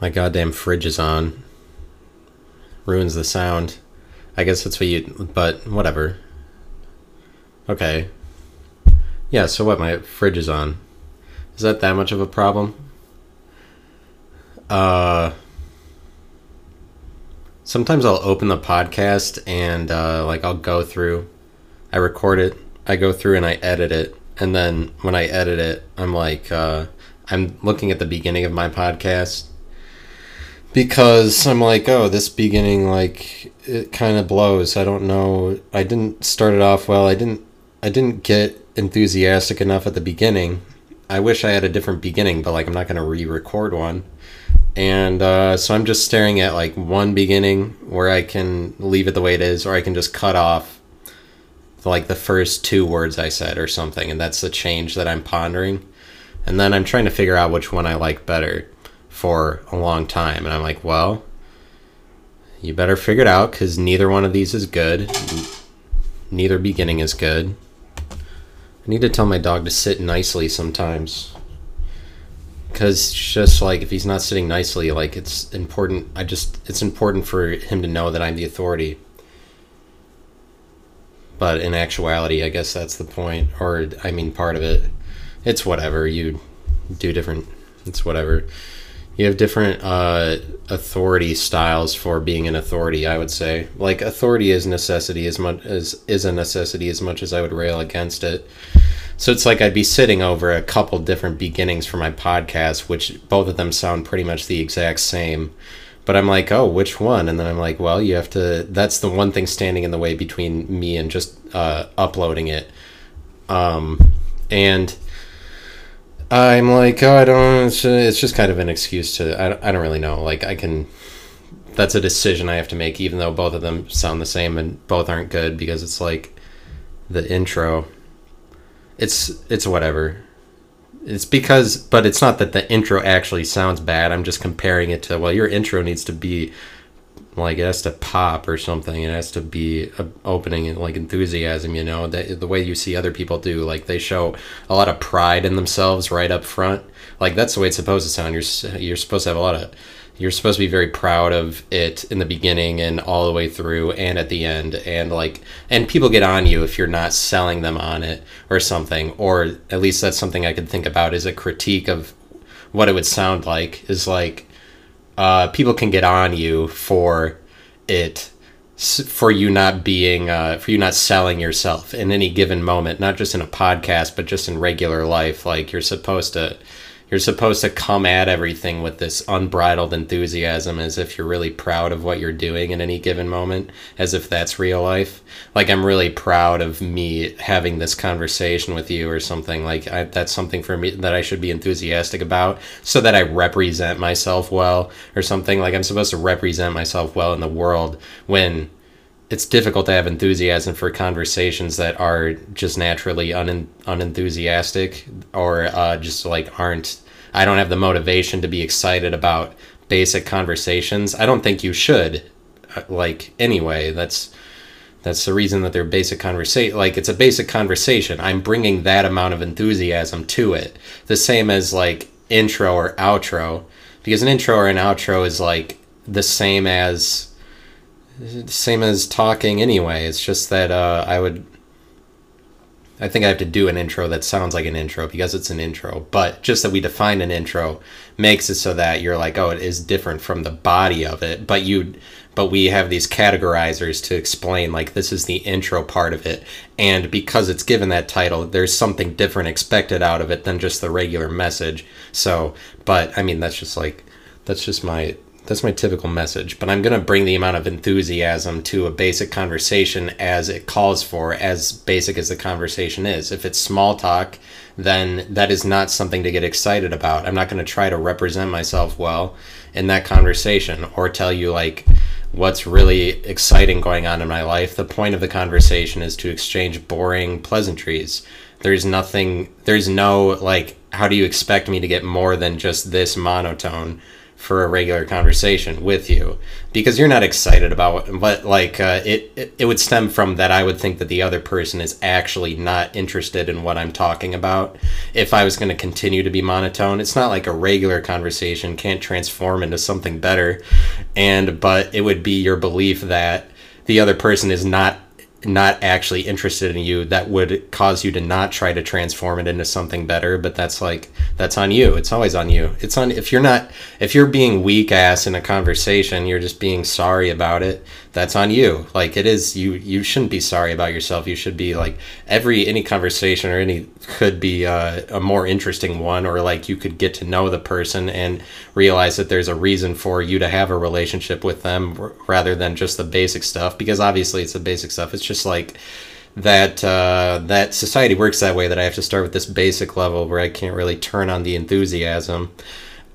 My goddamn fridge is on. Ruins the sound. I guess that's what you. But whatever. Okay. Yeah, so what? My fridge is on. Is that that much of a problem? Uh. Sometimes I'll open the podcast and, uh, like, I'll go through. I record it, I go through and I edit it. And then when I edit it, I'm like, uh, I'm looking at the beginning of my podcast because I'm like, oh, this beginning like it kind of blows. I don't know. I didn't start it off well. I didn't. I didn't get enthusiastic enough at the beginning. I wish I had a different beginning, but like I'm not gonna re-record one. And uh, so I'm just staring at like one beginning where I can leave it the way it is, or I can just cut off like the first two words I said or something, and that's the change that I'm pondering. And then I'm trying to figure out which one I like better for a long time. And I'm like, well, you better figure it out because neither one of these is good. Neither beginning is good. I need to tell my dog to sit nicely sometimes. Because just like if he's not sitting nicely, like it's important. I just, it's important for him to know that I'm the authority. But in actuality, I guess that's the point. Or, I mean, part of it. It's whatever. You do different, it's whatever you have different uh, authority styles for being an authority. I would say, like authority is necessity as much as is a necessity as much as I would rail against it. So it's like I'd be sitting over a couple different beginnings for my podcast, which both of them sound pretty much the exact same. But I'm like, oh, which one? And then I'm like, well, you have to. That's the one thing standing in the way between me and just uh, uploading it. Um, and I'm like, oh, I don't. It's, just kind of an excuse to. I, I don't really know. Like, I can. That's a decision I have to make, even though both of them sound the same and both aren't good because it's like the intro. It's it's whatever. It's because, but it's not that the intro actually sounds bad. I'm just comparing it to well, your intro needs to be like it has to pop or something. It has to be a opening and like enthusiasm you know? The, the way you see other people do like they show a lot of pride in themselves right up front. Like that's the way it's supposed to sound. You're you're supposed to have a lot of you're supposed to be very proud of it in the beginning and all the way through and at the end. And like and people get on you if you're not selling them on it or something. Or at least that's something i could think about is a critique of what it would sound like. Is like uh, people can get on you for it for you not being uh, for you not selling yourself in any given moment not just in a podcast but just in regular life like you're supposed to you're supposed to come at everything with this unbridled enthusiasm as if you're really proud of what you're doing in any given moment, as if that's real life. Like, I'm really proud of me having this conversation with you or something. Like, I, that's something for me that I should be enthusiastic about so that I represent myself well or something. Like, I'm supposed to represent myself well in the world when it's difficult to have enthusiasm for conversations that are just naturally un- unenthusiastic or uh, just like aren't i don't have the motivation to be excited about basic conversations. I don't think you should uh, like anyway that's that's the reason that they're basic conversation like it's a basic conversation. I'm bringing that amount of enthusiasm to it. The same as like intro or outro because an intro or an outro is like the same as same as talking anyway. It's just that uh, I would. I think I have to do an intro that sounds like an intro because it's an intro. But just that we define an intro makes it so that you're like, oh, it is different from the body of it. But you, but we have these categorizers to explain like this is the intro part of it, and because it's given that title, there's something different expected out of it than just the regular message. So, but I mean, that's just like that's just my that's my typical message, but I'm going to bring the amount of enthusiasm to a basic conversation as it calls for, as basic as the conversation is. If it's small talk, then that is not something to get excited about. I'm not going to try to represent myself well in that conversation or tell you, like, what's really exciting going on in my life. The point of the conversation is to exchange boring pleasantries. There's nothing, there's no, like, how do you expect me to get more than just this monotone? For a regular conversation with you because you're not excited about it but like uh, it, it it would stem from that i would think that the other person is actually not interested in what i'm talking about. If i was going to continue to be monotone it's not like a regular conversation can't transform into something better. And but it would be your belief that the other person is not not actually interested in you that would cause you to not try to transform it into something better but that's like that's on you. It's always on you. It's on if you're not if you're being weak ass in a conversation you're just being sorry about it that's on you. Like it is you you shouldn't be sorry about yourself. You should be like every any conversation or any could be uh, a more interesting one or like you could get to know the person and realize that there's a reason for you to have a relationship with them rather than just the basic stuff because obviously it's the basic stuff. It's just like that uh, that society works that way that I have to start with this basic level where I can't really turn on the enthusiasm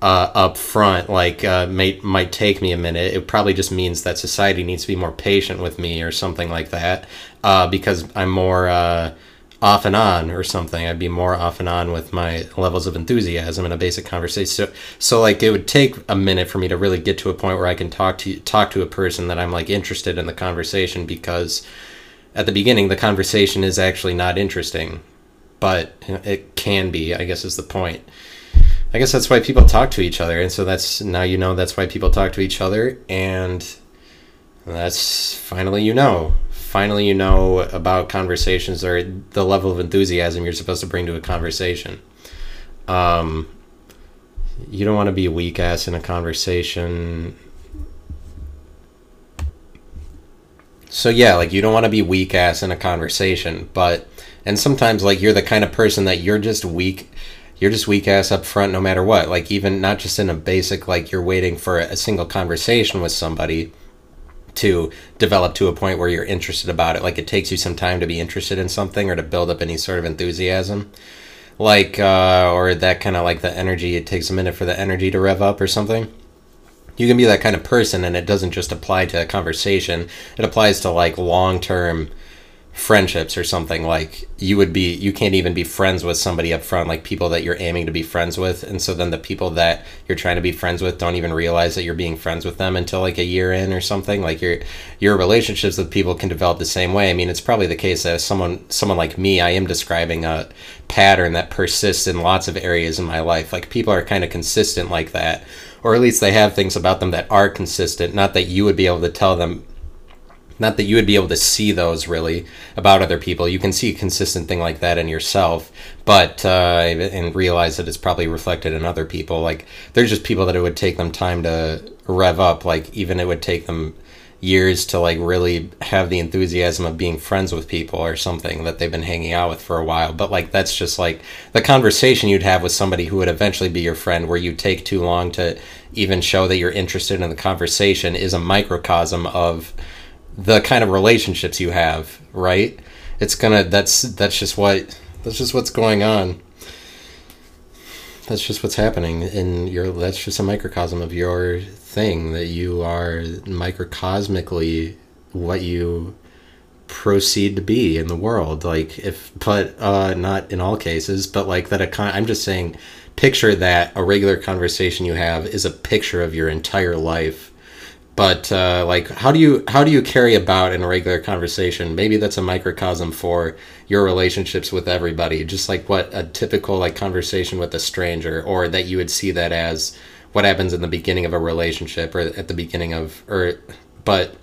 uh, up front like uh, may, might take me a minute. It probably just means that society needs to be more patient with me or something like that uh, because i'm more uh, off and on or something. I'd be more off and on with my levels of enthusiasm in a basic conversation. So, so like it would take a minute for me to really get to a point where i can talk to talk to a person that i'm like interested in the conversation because at the beginning the conversation is actually not interesting but it can be i guess is the point I guess that's why people talk to each other, and so that's now you know that's why people talk to each other, and that's finally you know. Finally, you know about conversations or the level of enthusiasm you're supposed to bring to a conversation. Um, you don't want to be a weak ass in a conversation. So yeah, like you don't want to be weak ass in a conversation, but and sometimes like you're the kind of person that you're just weak you're just weak ass up front no matter what. Like even not just in a basic like you're waiting for a single conversation with somebody to develop to a point where you're interested about it. Like it takes you some time to be interested in something or to build up any sort of enthusiasm. Like uh, or that kind of like the energy. It takes a minute for the energy to rev up or something. You can be that kind of person, and it doesn't just apply to a conversation. It applies to like long term friendships or something like you would be you can't even be friends with somebody up front like people that you're aiming to be friends with. And so then the people that you're trying to be friends with don't even realize that you're being friends with them until like a year in or something. Like your your relationships with people can develop the same way. I mean it's probably the case that someone someone like me i am describing a pattern that persists in lots of areas in my life. Like people are kind of consistent like that or at least they have things about them that are consistent. Not that you would be able to tell them not that you would be able to see those really about other people. You can see a consistent thing like that in yourself, but uh, and realize that it's probably reflected in other people. Like there's just people that it would take them time to rev up. Like even it would take them years to like really have the enthusiasm of being friends with people or something that they've been hanging out with for a while but like that's just like the conversation you'd have with somebody who would eventually be your friend where you take too long to even show that you're interested in the conversation is a microcosm of the kind of relationships you have, right? It's gonna that's that's just what that's just what's going on. That's just what's happening in your that's just a microcosm of your thing that you are microcosmically what you proceed to be in the world like if but uh not in all cases but like that a con- i'm just saying picture that a regular conversation you have is a picture of your entire life but uh, like how do you how do you carry about in a regular conversation? Maybe that's a microcosm for your relationships with everybody. Just like what a typical like conversation with a stranger or that you would see that as what happens in the beginning of a relationship or at the beginning of or but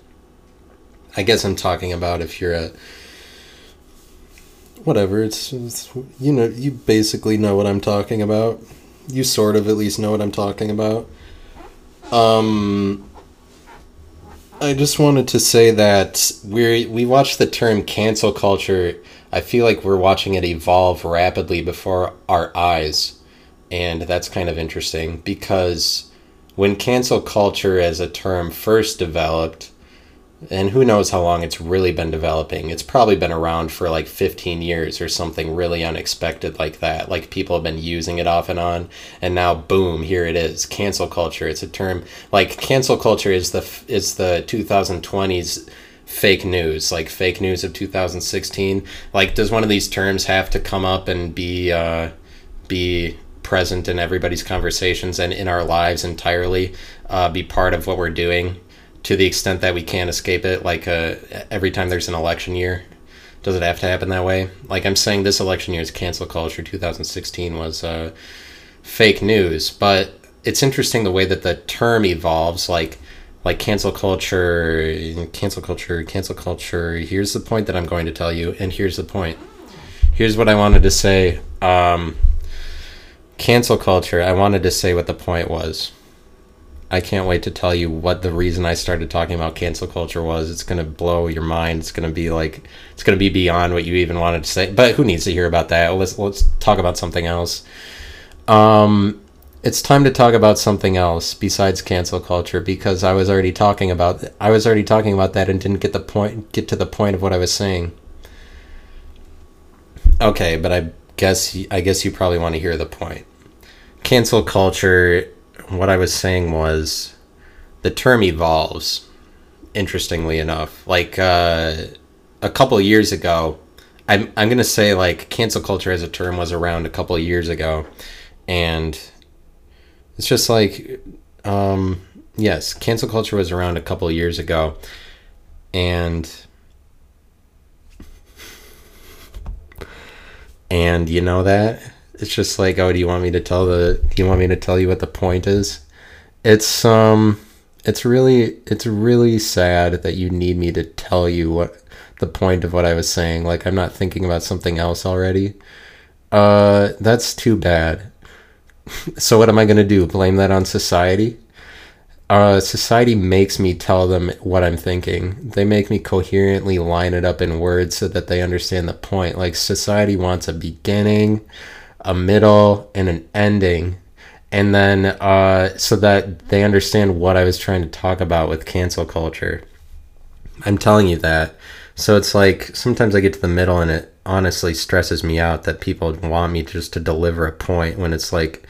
i guess i'm talking about if you're a whatever it's, it's you know you basically know what i'm talking about. You sort of at least know what i'm talking about. Um I just wanted to say that we we watched the term cancel culture. I feel like we're watching it evolve rapidly before our eyes, and that's kind of interesting because when cancel culture as a term first developed, and who knows how long it's really been developing. It's probably been around for like 15 years or something really unexpected like that. Like people have been using it off and on and now boom, here it is. Cancel culture. It's a term like cancel culture is the is the 2020s fake news, like fake news of 2016. Like does one of these terms have to come up and be uh be present in everybody's conversations and in our lives entirely, uh, be part of what we're doing to the extent that we can't escape it. Like uh, every time there's an election year, does it have to happen that way? Like I'm saying, this election year's cancel culture 2016 was uh, fake news, but it's interesting the way that the term evolves. Like like cancel culture, cancel culture, cancel culture. Here's the point that I'm going to tell you, and here's the point. Here's what I wanted to say. Um, cancel culture. I wanted to say what the point was. I can't wait to tell you what the reason I started talking about cancel culture was. It's going to blow your mind. It's going to be like it's going to be beyond what you even wanted to say. But who needs to hear about that? Let's let's talk about something else. Um it's time to talk about something else besides cancel culture because I was already talking about I was already talking about that and didn't get the point get to the point of what I was saying. Okay, but I guess I guess you probably want to hear the point. Cancel culture what I was saying was the term evolves interestingly enough. Like uh, a couple years ago, I'm I'm going to say like cancel culture as a term was around a couple years ago and it's just like, um, yes, cancel culture was around a couple years ago, and and you know that it's just like, oh, do you want me to tell the? Do you want me to tell you what the point is? It's um, it's really it's really sad that you need me to tell you what the point of what I was saying. Like I'm not thinking about something else already. Uh, that's too bad so what am I going to do? Blame that on society? Uh, society makes me tell them what I'm thinking. They make me coherently line it up in words so that they understand the point. Like society wants a beginning, a middle, and an ending. And then uh, so that they understand what I was trying to talk about with cancel culture. I'm telling you that. So it's like sometimes I get to the middle and it honestly stresses me out that people want me just to deliver a point when it's like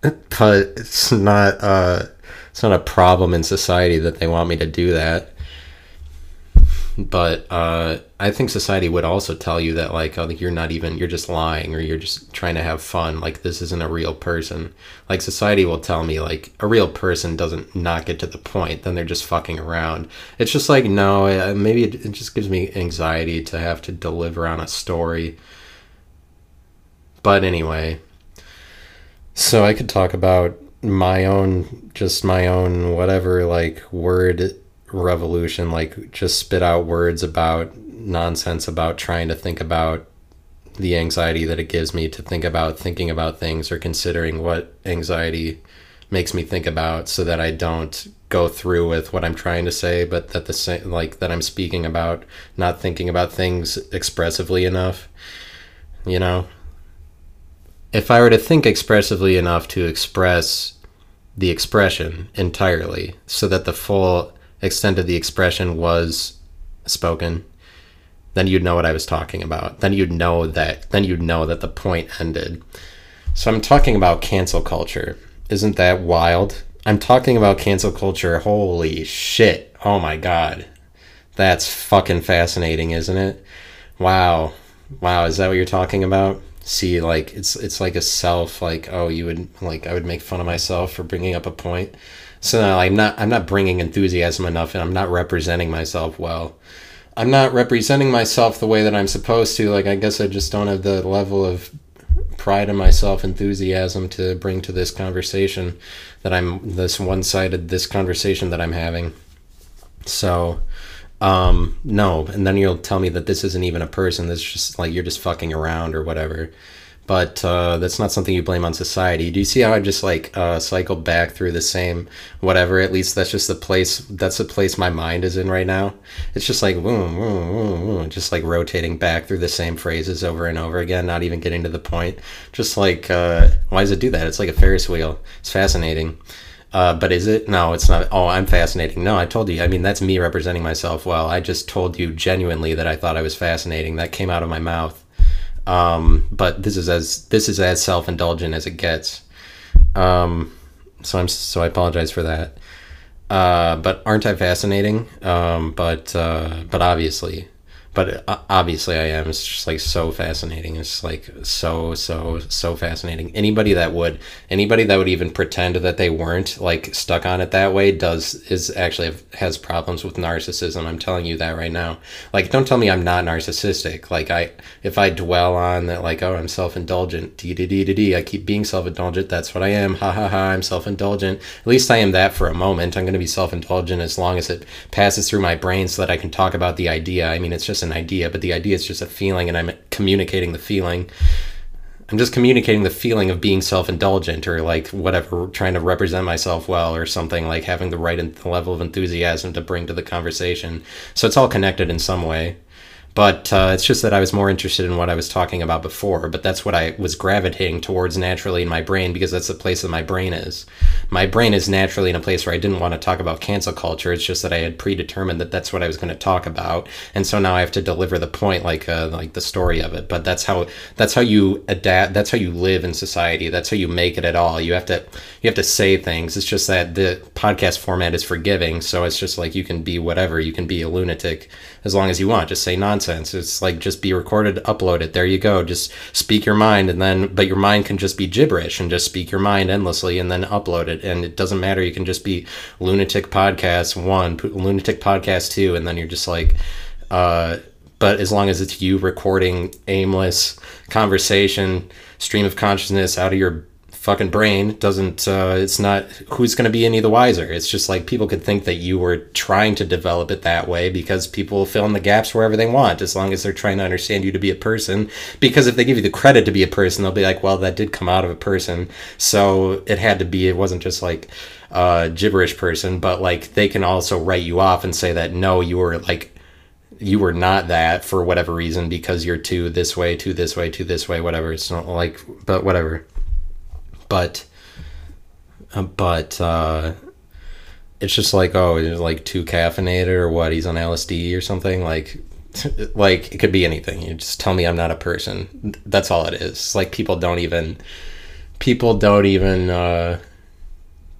but it's not uh it's not a problem in society that they want me to do that but uh, I think society would also tell you that like oh you're not even you're just lying or you're just trying to have fun. Like this isn't a real person. Like society will tell me like a real person doesn't not get to the point. Then they're just fucking around. It's just like no maybe it, it just gives me anxiety to have to deliver on a story. But anyway. So I could talk about my own, just my own whatever, like word revolution, like just spit out words about nonsense about trying to think about the anxiety that it gives me to think about thinking about things or considering what anxiety makes me think about so that I don't go through with what I'm trying to say, but that the same like that I'm speaking about, not thinking about things expressively enough. You know, if I were to think expressively enough to express the expression entirely, so that the full extent of the expression was spoken, then you'd know what I was talking about. Then you'd know that. Then you'd know that the point ended. So I'm talking about cancel culture. Isn't that wild? I'm talking about cancel culture. Holy shit. Oh my god. That's fucking fascinating, isn't it? Wow. Wow, is that what you're talking about? see like it's it's like a self like oh you would like I would make fun of myself for bringing up a point so now I'm not I'm not bringing enthusiasm enough and I'm not representing myself well I'm not representing myself the way that I'm supposed to like I guess I just don't have the level of pride in myself enthusiasm to bring to this conversation that I'm this one-sided this conversation that I'm having so um, no, and then you'll tell me that this isn't even a person. That's just like you're just fucking around or whatever. But uh, that's not something you blame on society. Do you see how I just like uh, cycled back through the same whatever? At least that's just the place. That's the place my mind is in right now. It's just like just like rotating back through the same phrases over and over again, not even getting to the point. Just like uh, why does it do that? It's like a Ferris wheel. It's fascinating. Uh, but is it? No, it's not. Oh, I'm fascinating. No, I told you. I mean, that's me representing myself well. I just told you genuinely that I thought I was fascinating. That came out of my mouth. Um, but this is as this is as self indulgent as it gets. Um, so I'm so I apologize for that. Uh, but aren't I fascinating? Um, but uh, but obviously, but uh, obviously I am. It's just like so fascinating. It's like so so so fascinating. Anybody that would anybody that would even pretend that they weren't like stuck on it that way does is actually has problems with narcissism. I'm telling you that right now. Like don't tell me I'm not narcissistic. Like I if I dwell on that like oh I'm self-indulgent. D d d d d I keep being self-indulgent. That's what I am. Ha ha ha. I'm self-indulgent. At least I am that for a moment. I'm going to be self-indulgent as long as it passes through my brain so that I can talk about the idea. I mean, it's just an idea, but the idea is just a feeling, and I'm communicating the feeling. I'm just communicating the feeling of being self indulgent or like whatever, trying to represent myself well or something, like having the right level of enthusiasm to bring to the conversation. So it's all connected in some way. But uh, it's just that I was more interested in what I was talking about before. But that's what I was gravitating towards naturally in my brain because that's the place that my brain is. My brain is naturally in a place where I didn't want to talk about cancel culture. It's just that I had predetermined that that's what I was going to talk about, and so now I have to deliver the point, like uh, like the story of it. But that's how that's how you adapt. That's how you live in society. That's how you make it at all. You have to you have to say things. It's just that the podcast format is forgiving, so it's just like you can be whatever. You can be a lunatic as long as you want. Just say nonsense. It's like just be recorded, upload it. There you go. Just speak your mind, and then but your mind can just be gibberish and just speak your mind endlessly, and then upload it. And it doesn't matter. You can just be lunatic podcast one, lunatic podcast two, and then you're just like. Uh, but as long as it's you recording aimless conversation, stream of consciousness out of your fucking brain doesn't uh, it's not who's going to be any the wiser. It's just like people could think that you were trying to develop it that way because people fill in the gaps wherever they want as long as they're trying to understand you to be a person. Because if they give you the credit to be a person they'll be like well that did come out of a person. So it had to be it wasn't just like a gibberish person but like they can also write you off and say that no you were like you were not that for whatever reason because you're too this way, too this way, too this way, whatever. It's not like, but whatever but uh, but uh, it's just like oh, he's like too caffeinated or what? He's on LSD or something like. like it could be anything. You just tell me I'm not a person. That's all it is. like people don't even people don't even uh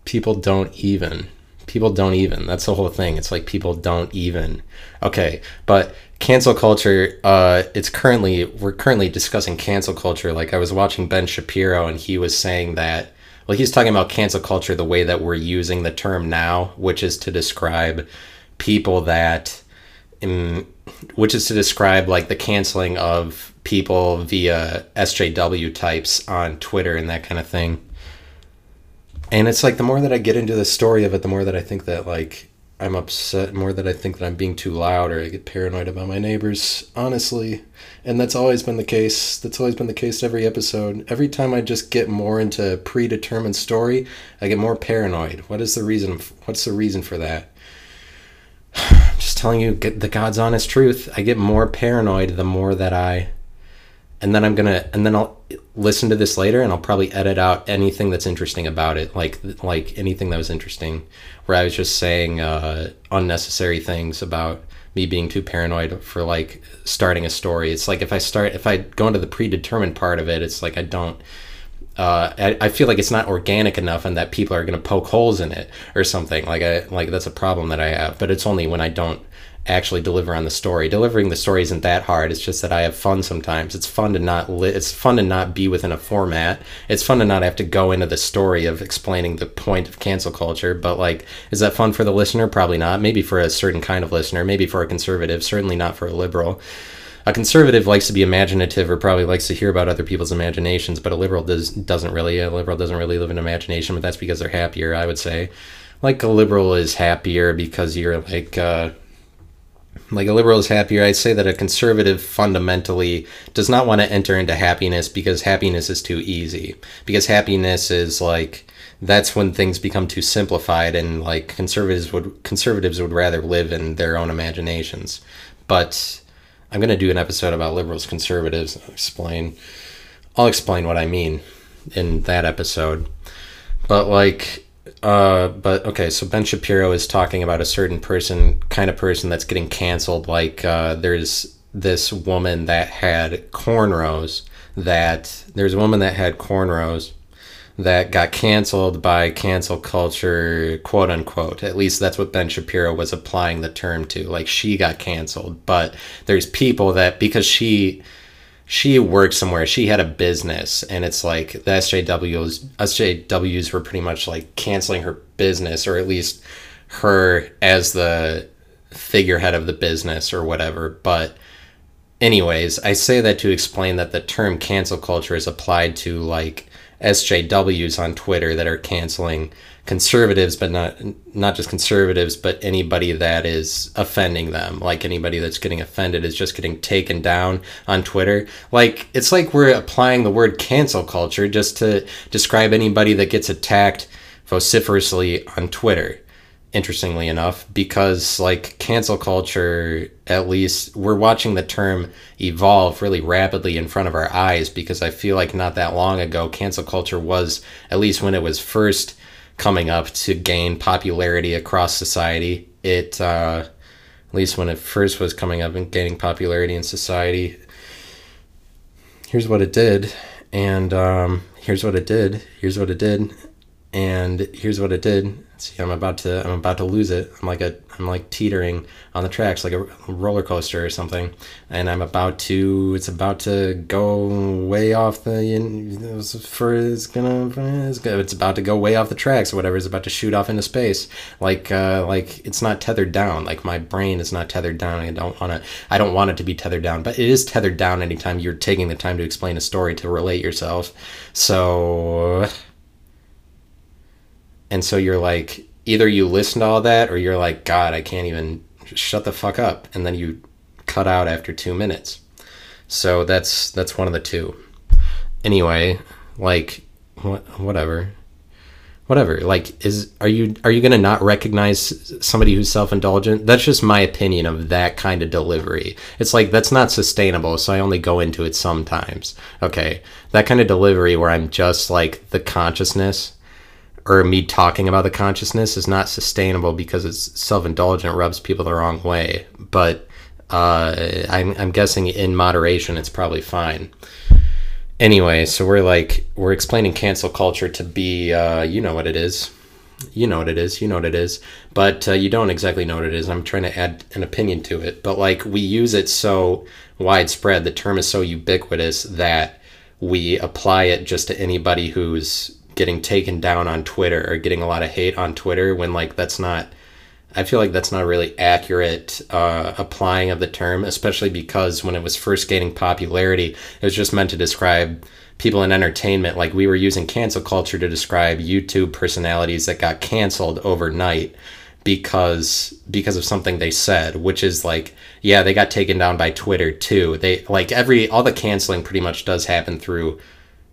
people don't even people don't even. That's the whole thing. It's like people don't even. Okay but cancel culture uh it's currently we're currently discussing cancel culture. Like i was watching ben shapiro and he was saying that well he's talking about cancel culture the way that we're using the term now which is to describe people that in, which is to describe like the canceling of people via sjw types on twitter and that kind of thing and it's like the more that i get into the story of it the more that i think that like I'm upset more that I think that I'm being too loud or I get paranoid about my neighbors, honestly. And that's always been the case. That's always been the case every episode. Every time I just get more into predetermined story, I get more paranoid. What is the reason what's the reason for that? I'm just telling you the God's honest truth. I get more paranoid the more that I and then I'm gonna and then I'll listen to this later and I'll probably edit out anything that's interesting about it, like like anything that was interesting, where I was just saying uh, unnecessary things about me being too paranoid for like starting a story. It's like if I start if I go into the predetermined part of it, it's like I don't. Uh, I, I feel like it's not organic enough and that people are going to poke holes in it or something like I like that's a problem that I have but it's only when I don't actually deliver on the story. Delivering the story isn't that hard. It's just that I have fun sometimes. It's fun to not li- it's fun to not be within a format. It's fun to not have to go into the story of explaining the point of cancel culture, but like is that fun for the listener? Probably not. Maybe for a certain kind of listener, maybe for a conservative, certainly not for a liberal. A conservative likes to be imaginative or probably likes to hear about other people's imaginations, but a liberal does doesn't really. A liberal doesn't really live in imagination, but that's because they're happier, I would say. Like a liberal is happier because you're like uh, like a liberal is happier. I'd say that a conservative fundamentally does not want to enter into happiness because happiness is too easy. Because happiness is like that's when things become too simplified and like conservatives would conservatives would rather live in their own imaginations. But I'm going to do an episode about liberals conservatives. I'll explain I'll explain what I mean in that episode. But like uh, but okay, so Ben Shapiro is talking about a certain person, kind of person that's getting canceled. Like, uh, there's this woman that had cornrows. That there's a woman that had cornrows that got canceled by cancel culture, quote unquote. At least that's what Ben Shapiro was applying the term to. Like she got canceled, but there's people that because she she worked somewhere, she had a business, and it's like the SJWs SJWs were pretty much like canceling her business, or at least her as the figurehead of the business or whatever. But anyways, I say that to explain that the term cancel culture is applied to like SJWs on Twitter that are canceling conservatives, but not not just conservatives, but anybody that is offending them. Like anybody that's getting offended is just getting taken down on Twitter. Like it's like we're applying the word cancel culture just to describe anybody that gets attacked vociferously on Twitter interestingly enough, because like cancel culture, at least we're watching the term evolve really rapidly in front of our eyes because I feel like not that long ago, cancel culture was, at least when it was first coming up to gain popularity across society, it, uh, at least when it first was coming up and gaining popularity in society, here's what it did. And um, here's what it did. Here's what it did. And here's what it did See, I'm about to I'm about to lose it. I'm like a I'm like teetering on the tracks like a roller coaster or something, and I'm about to it's about to go way off the for it's gonna it's, it's about to go way off the tracks or whatever. It's about to shoot off into space. Like uh, like it's not tethered down. Like my brain is not tethered down. I don't want to I don't want it to be tethered down, but it is tethered down anytime you're taking the time to explain a story to relate yourself. So and so you're like, either you listen to all that or you're like, God, I can't even shut the fuck up. And then you cut out after two minutes. So that's that's one of the two. Anyway, like what whatever. Whatever. Like is are you are you going to not recognize somebody who's self-indulgent? That's just my opinion of that kind of delivery. It's like that's not sustainable, so I only go into it sometimes. Okay. That kind of delivery where I'm just like the consciousness or me talking about the consciousness is not sustainable because it's self-indulgent rubs people the wrong way. But uh, I'm, I'm guessing in moderation it's probably fine. Anyway so we're like we're explaining cancel culture to be uh, you know what it is. You know what it is. You know what it is. But uh, you don't exactly know what it is. I'm trying to add an opinion to it. But like we use it so widespread the term is so ubiquitous that we apply it just to anybody who's getting taken down on Twitter or getting a lot of hate on Twitter when like that's not I feel like that's not really accurate uh, applying of the term, especially because when it was first gaining popularity, it was just meant to describe people in entertainment. Like we were using cancel culture to describe YouTube personalities that got canceled overnight because because of something they said, which is like, yeah, they got taken down by Twitter too. They like every all the canceling pretty much does happen through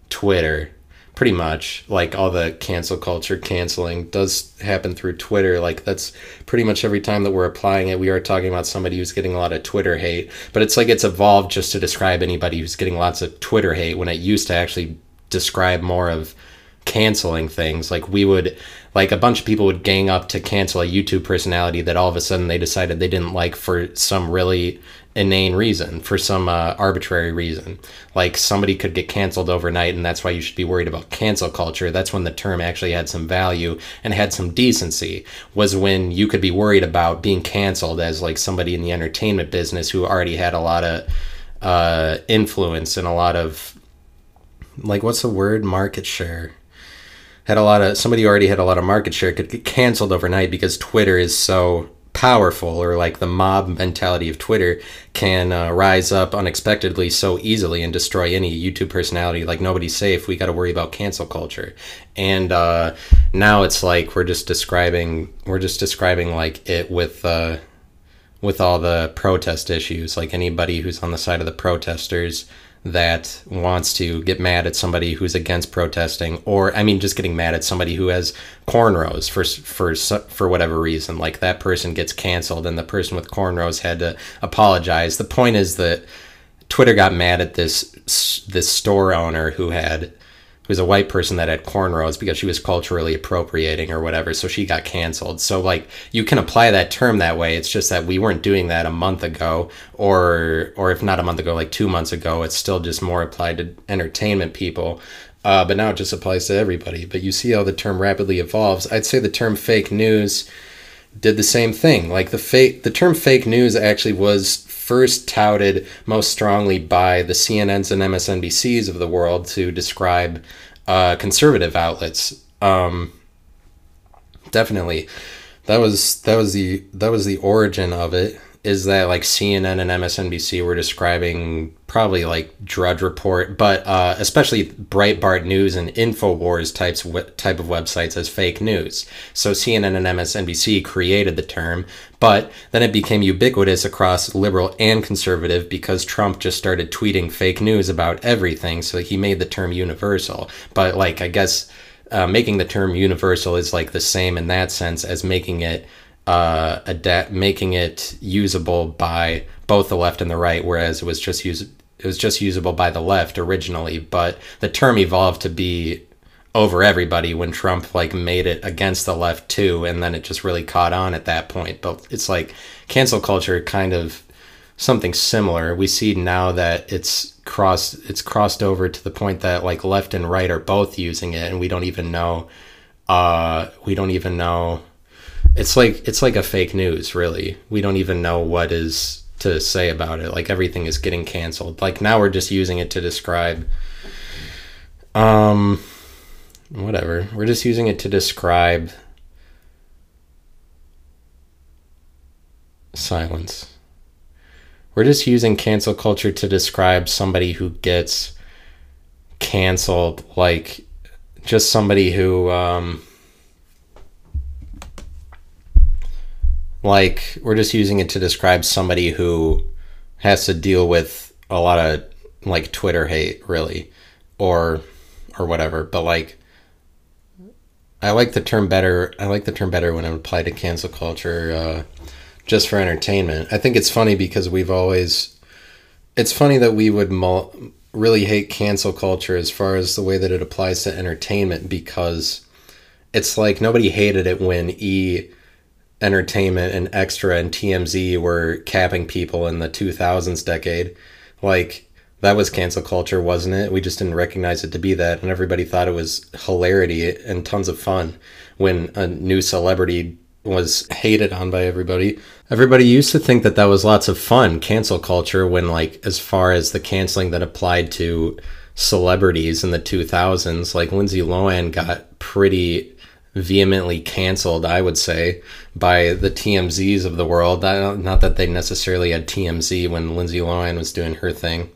Twitter pretty much like all the cancel culture canceling does happen through Twitter. Like that's pretty much every time that we're applying it, we are talking about somebody who's getting a lot of Twitter hate. But it's like it's evolved just to describe anybody who's getting lots of Twitter hate when it used to actually describe more of canceling things. Like we would like a bunch of people would gang up to cancel a YouTube personality that all of a sudden they decided they didn't like for some really inane reason, for some uh, arbitrary reason. Like somebody could get canceled overnight, and that's why you should be worried about cancel culture. That's when the term actually had some value and had some decency, was when you could be worried about being canceled as like somebody in the entertainment business who already had a lot of uh, influence and a lot of, like, what's the word? Market share had a lot of somebody already had a lot of market share could get canceled overnight because Twitter is so powerful or like the mob mentality of Twitter can uh, rise up unexpectedly so easily and destroy any YouTube personality. Like nobody's safe. We got to worry about cancel culture. And uh, now it's like we're just describing we're just describing like it with uh, with all the protest issues. Like anybody who's on the side of the protesters that wants to get mad at somebody who's against protesting or i mean just getting mad at somebody who has cornrows for for for whatever reason. Like that person gets canceled and the person with cornrows had to apologize. The point is that twitter got mad at this this store owner who had was a white person that had cornrows because she was culturally appropriating or whatever so she got canceled so like you can apply that term that way it's just that we weren't doing that a month ago or or if not a month ago like two months ago it's still just more applied to entertainment people uh, but now it just applies to everybody. But you see how the term rapidly evolves. I'd say the term fake news did the same thing. Like the fake, the term fake news actually was first touted most strongly by the CNNs and MSNBCs of the world to describe uh, conservative outlets. Um, definitely, that was that was the that was the origin of it is that like CNN and MSNBC were describing probably like Drudge Report, but uh, especially Breitbart News and Infowars types type of websites as fake news. So CNN and MSNBC created the term, but then it became ubiquitous across liberal and conservative because Trump just started tweeting fake news about everything. So he made the term universal. But like I guess uh, making the term universal is like the same in that sense as making it uh, adapt, making it usable by both the left and the right, whereas it was just use it was just usable by the left originally. But the term evolved to be over everybody when Trump like made it against the left too, and then it just really caught on at that point. But it's like cancel culture kind of something similar. We see now that it's crossed it's crossed over to the point that like left and right are both using it and we don't even know uh we don't even know it's like it's like a fake news really. We don't even know what is to say about it. Like everything is getting canceled. Like now we're just using it to describe um whatever. We're just using it to describe silence. We're just using cancel culture to describe somebody who gets canceled like just somebody who um like we're just using it to describe somebody who has to deal with a lot of like Twitter hate, really, or or whatever. But like, I like the term better. I like the term better when it applied to cancel culture, uh, just for entertainment. I think it's funny because we've always. It's funny that we would mul- really hate cancel culture as far as the way that it applies to entertainment because it's like nobody hated it when E entertainment and extra and TMZ were capping people in the 2000s decade. Like, that was cancel culture, wasn't it? We just didn't recognize it to be that, and everybody thought it was hilarity and tons of fun when a new celebrity was hated on by everybody. Everybody used to think that that was lots of fun, cancel culture, when, like, as far as the canceling that applied to celebrities in the 2000s, like Lindsay Lohan got pretty vehemently canceled, I would say, by the TMZs of the world. Not that they necessarily had TMZ when Lindsay Lohan was doing her thing,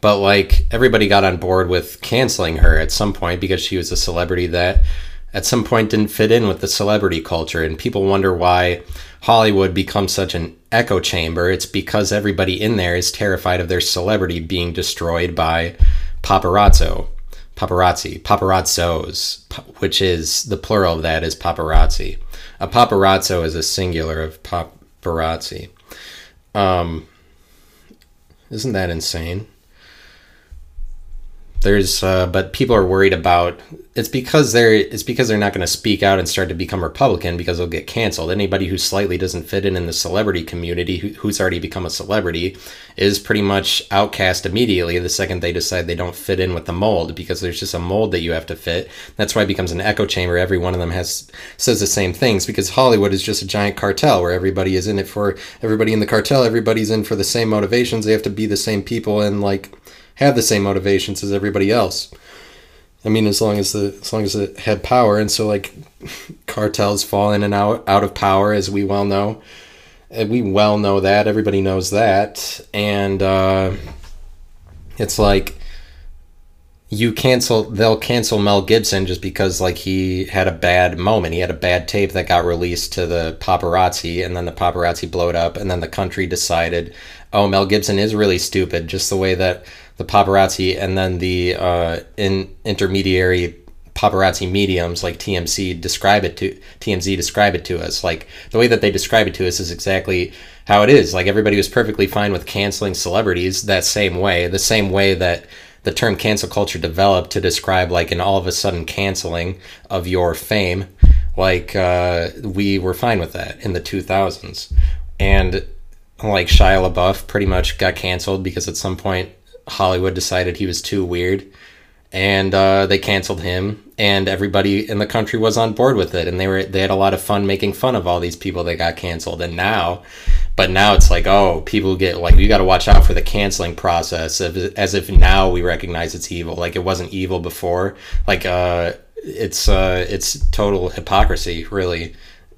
but like everybody got on board with canceling her at some point because she was a celebrity that at some point didn't fit in with the celebrity culture. And people wonder why Hollywood becomes such an echo chamber. It's because everybody in there is terrified of their celebrity being destroyed by paparazzo paparazzi, paparazzos, which is the plural of that is paparazzi. A paparazzo is a singular of paparazzi. Um, isn't that insane? There's, uh, but people are worried about it's because they're it's because they're not going to speak out and start to become Republican because they'll get canceled. Anybody who slightly doesn't fit in in the celebrity community who, who's already become a celebrity is pretty much outcast immediately the second they decide they don't fit in with the mold because there's just a mold that you have to fit. That's why it becomes an echo chamber. Every one of them has says the same things because Hollywood is just a giant cartel where everybody is in it for everybody in the cartel. Everybody's in for the same motivations. They have to be the same people and like have the same motivations as everybody else. I mean, as long as the as long as it had power, and so like cartels fall in and out out of power, as we well know. We well know that everybody knows that, and uh, it's like you cancel they'll cancel Mel Gibson just because like he had a bad moment. He had a bad tape that got released to the paparazzi and then the paparazzi blowed up and then the country decided, "Oh, Mel Gibson is really stupid," just the way that the paparazzi and then the uh, in intermediary paparazzi mediums like TMZ describe it to TMZ describe it to us. Like the way that they describe it to us is exactly how it is. Like everybody was perfectly fine with canceling celebrities that same way, the same way that the term cancel culture developed to describe like an all of a sudden canceling of your fame. Like uh, we were fine with that in the 2000s, and like Shia LaBeouf pretty much got canceled because at some point Hollywood decided he was too weird and uh, they canceled him and everybody in the country was on board with it and they were they had a lot of fun making fun of all these people that got canceled and now but now it's like oh people get like you got to watch out for the canceling process as if now we recognize it's evil like it wasn't evil before like uh it's uh it's total hypocrisy really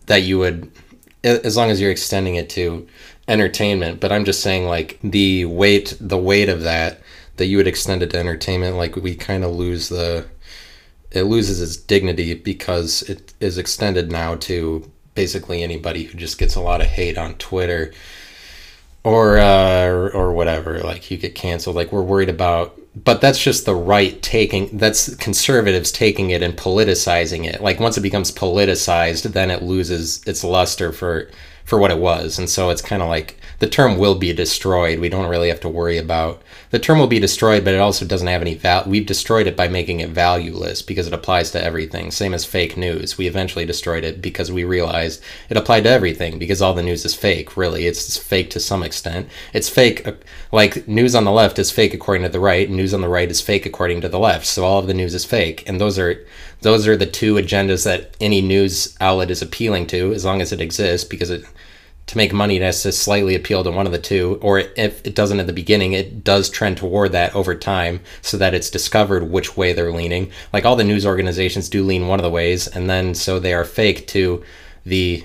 that you would as long as you're extending it to entertainment but i'm just saying like the weight the weight of that that you would extend it to entertainment, like we kind of lose the it loses its dignity because it is extended now to basically anybody who just gets a lot of hate on Twitter or uh, or, or whatever. Like you get canceled. Like we're worried about, but that's just the right taking. That's conservatives taking it and politicizing it. Like once it becomes politicized, then it loses its luster for for what it was, and so it's kind of like the term will be destroyed. We don't really have to worry about the term will be destroyed, but it also doesn't have any value. We've destroyed it by making it valueless because it applies to everything. Same as fake news. We eventually destroyed it because we realized it applied to everything because all the news is fake, really. It's fake to some extent. It's fake, uh, like news on the left is fake according to the right, and news on the right is fake according to the left. So all of the news is fake. And those are those are the two agendas that any news outlet is appealing to as long as it exists because it to make money, it has to slightly appeal to one of the two, or if it doesn't at the beginning, it does trend toward that over time so that it's discovered which way they're leaning. Like all the news organizations do lean one of the ways, and then so they are fake to the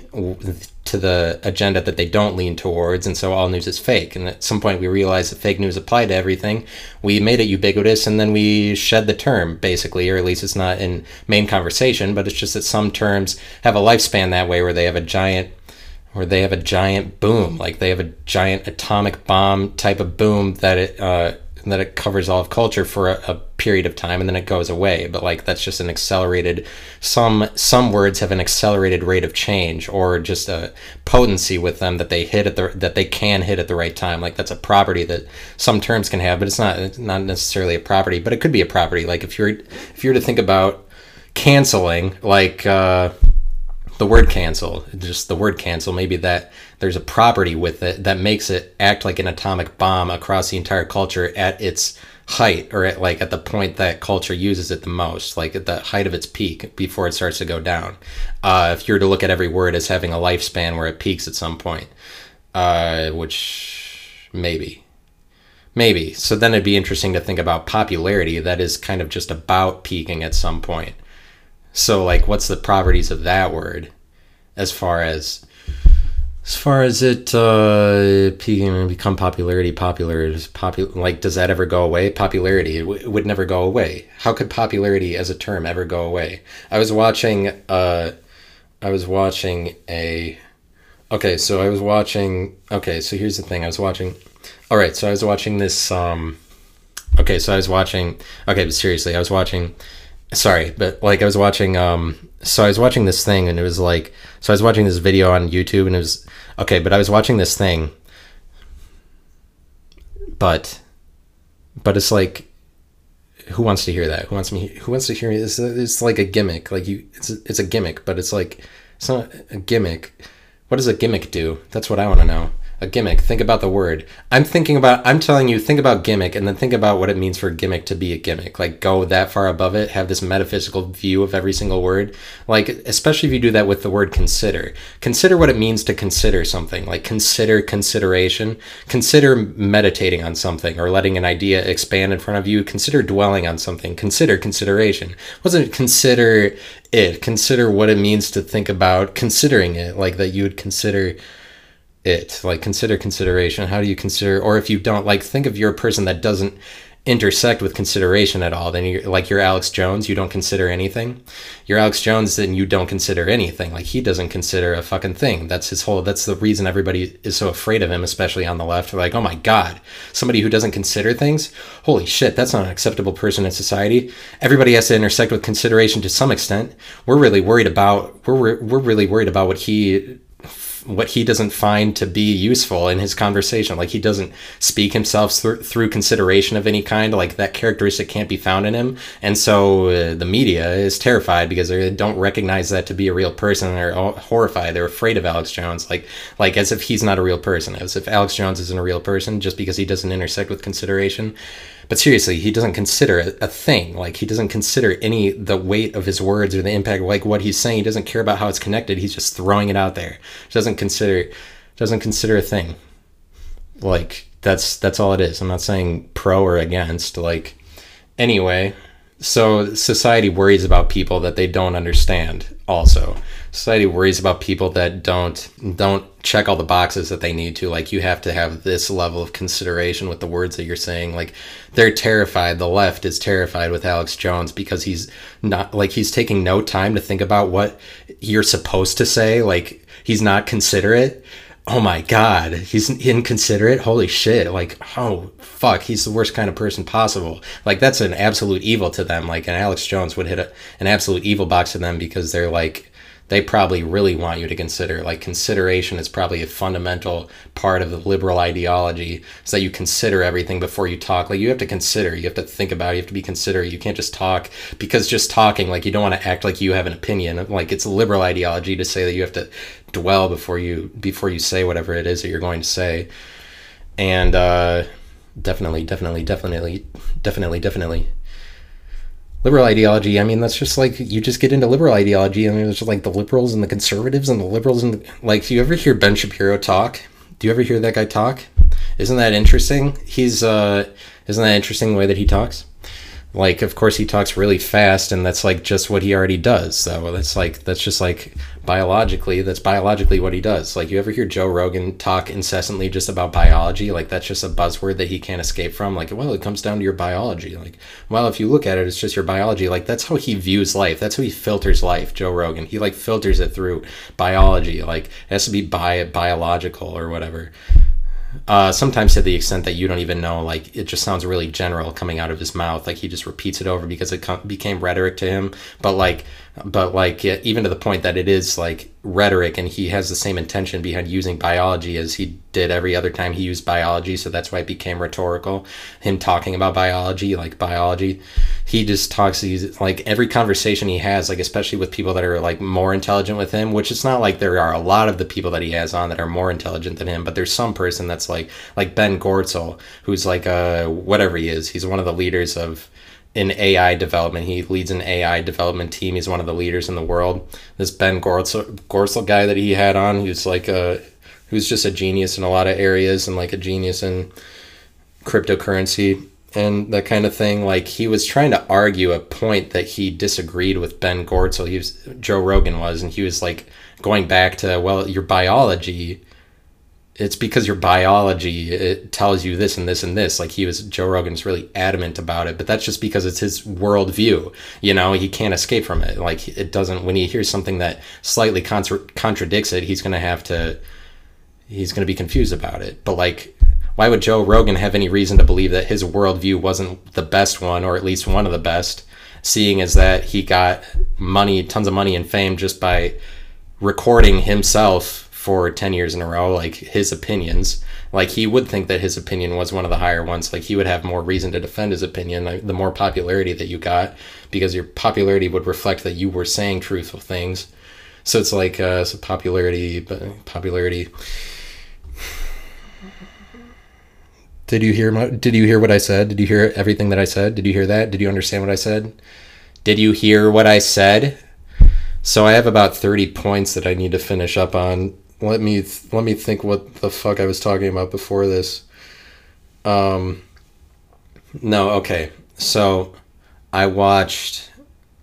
to the agenda that they don't lean towards and so all news is fake and at some point we realized that fake news applied to everything we made it ubiquitous and then we shed the term basically or at least it's not in main conversation but it's just that some terms have a lifespan that way where they have a giant where they have a giant boom, like they have a giant atomic bomb type of boom that it uh, that it covers all of culture for a, a, period of time and then it goes away. But like that's just an accelerated. Some some words have an accelerated rate of change or just a potency with them that they hit at the that they can hit at the right time. Like that's a property that some terms can have, but it's not it's not necessarily a property, but it could be a property. Like if you're if you're to think about canceling, like. Uh, the word cancel, just the word cancel, maybe that there's a property with it that makes it act like an atomic bomb across the entire culture at its height or at like at the point that culture uses it the most, like at the height of its peak before it starts to go down. Uh, if you were to look at every word as having a lifespan where it peaks at some point, uh, which maybe. Maybe. So then it'd be interesting to think about popularity that is kind of just about peaking at some point. So like what's the properties of that word as far as as far as it uh become popularity popular is popular like does that ever go away? Popularity it, it would never go away. How could popularity as a term ever go away? I was watching uh i was watching a okay so i was watching okay so here's the thing i was watching all right so i was watching this um okay so i was watching okay but seriously i was watching sorry, but like I was watching um so I was watching this thing and it was like so I was watching this video on YouTube and it was okay, but I was watching this thing but but it's like who wants to hear that? Who wants me who wants to hear it? It's, it's like a gimmick. Like you it's a, it's a gimmick, but it's like it's not a gimmick. What does a gimmick do? That's what I want to know a gimmick. Think about the word. I'm thinking about, I'm telling you, think about gimmick and then think about what it means for gimmick to be a gimmick. Like go that far above it, have this metaphysical view of every single word. Like, especially if you do that with the word consider. Consider what it means to consider something. Like consider consideration. Consider meditating on something or letting an idea expand in front of you. Consider dwelling on something. Consider consideration. Wasn't consider it. Consider what it means to think about considering it. Like that you would consider it. Like consider consideration. How do you consider or if you don't like think of you're a person that doesn't intersect with consideration at all then you're like you're alex jones you don't consider anything. You're alex jones then you don't consider anything. Like he doesn't consider a fucking thing. That's his whole that's the reason everybody is so afraid of him especially on the left. They're like oh my god somebody who doesn't consider things? Holy shit that's not an acceptable person in society. Everybody has to intersect with consideration to some extent. We're really worried about we're we're really worried about what he what he doesn't find to be useful in his conversation. Like he doesn't speak himself th- through consideration of any kind. Like that characteristic can't be found in him. And so uh, the media is terrified because they don't recognize that to be a real person. They're horrified. They're afraid of Alex Jones. Like like as if he's not a real person. As if Alex Jones isn't a real person just because he doesn't intersect with consideration. But seriously, he doesn't consider it a thing. Like he doesn't consider any the weight of his words or the impact of like what he's saying. He doesn't care about how it's connected. He's just throwing it out there. He doesn't consider doesn't consider a thing. Like that's that's all it is. I'm not saying pro or against. Like anyway, so society worries about people that they don't understand also society worries about people that don't don't check all the boxes that they need to. Like you have to have this level of consideration with the words that you're saying. Like they're terrified. The left is terrified with alex jones because he's not like he's taking no time to think about what you're supposed to say. Like he's not considerate. Oh my god. He's inconsiderate. Holy shit. Like oh fuck. He's the worst kind of person possible. Like that's an absolute evil to them. Like an alex jones would hit a, an absolute evil box to them because they're like they probably really want you to consider like consideration is probably a fundamental part of the liberal ideology so that you consider everything before you talk. Like you have to consider you have to think about it you have to be considerate. You can't just talk because just talking like you don't want to act like you have an opinion. Like it's a liberal ideology to say that you have to dwell before you before you say whatever it is that you're going to say. And uh definitely definitely definitely definitely definitely liberal ideology i mean that's just like you just get into liberal ideology I mean, just like the liberals and the conservatives and the liberals and the, like do you ever hear ben shapiro talk? Do you ever hear that guy talk? Isn't that interesting? He's uh isn't that interesting the way that he talks like of course he talks really fast and that's like just what he already does. So that's like that's just like biologically that's biologically what he does. Like you ever hear joe rogan talk incessantly just about biology? Like that's just a buzzword that he can't escape from. Like well it comes down to your biology. Like well if you look at it it's just your biology. Like that's how he views life. That's how he filters life joe rogan. He like filters it through biology like it has to be bi- biological or whatever uh, sometimes to the extent that you don't even know like it just sounds really general coming out of his mouth like he just repeats it over because it became rhetoric to him. But like but like even to the point that it is like rhetoric and he has the same intention behind using biology as he did every other time he used biology so that's why it became rhetorical. Him talking about biology like biology he just talks he's like every conversation he has like especially with people that are like more intelligent with him which it's not like there are a lot of the people that he has on that are more intelligent than him but there's some person that's like like ben goertzel who's like uh whatever he is. He's one of the leaders of in AI development. He leads an AI development team. He's one of the leaders in the world. This Ben Gorsel, Goertzel guy that he had on, who's like a who's just a genius in a lot of areas and like a genius in cryptocurrency and that kind of thing. Like he was trying to argue a point that he disagreed with Ben Goertzel. He was Joe Rogan was, and he was like going back to well, your biology it's because your biology it tells you this and this and this. Like he was joe rogan's really adamant about it but that's just because it's his worldview you know? He can't escape from it. Like it doesn't when he hears something that slightly contra- contradicts it he's gonna have to he's gonna be confused about it. But like why would joe rogan have any reason to believe that his worldview wasn't the best one or at least one of the best seeing as that he got money tons of money and fame just by recording himself for 10 years in a row like his opinions. Like he would think that his opinion was one of the higher ones. Like he would have more reason to defend his opinion like, the more popularity that you got because your popularity would reflect that you were saying truthful things. So it's like uh so popularity but popularity. Did you hear my did you hear what i said? Did you hear everything that i said? Did you hear that? Did you understand what i said? Did you hear what i said? So i have about 30 points that i need to finish up on let me th- let me think what the fuck I was talking about before this. Um no, okay. So I watched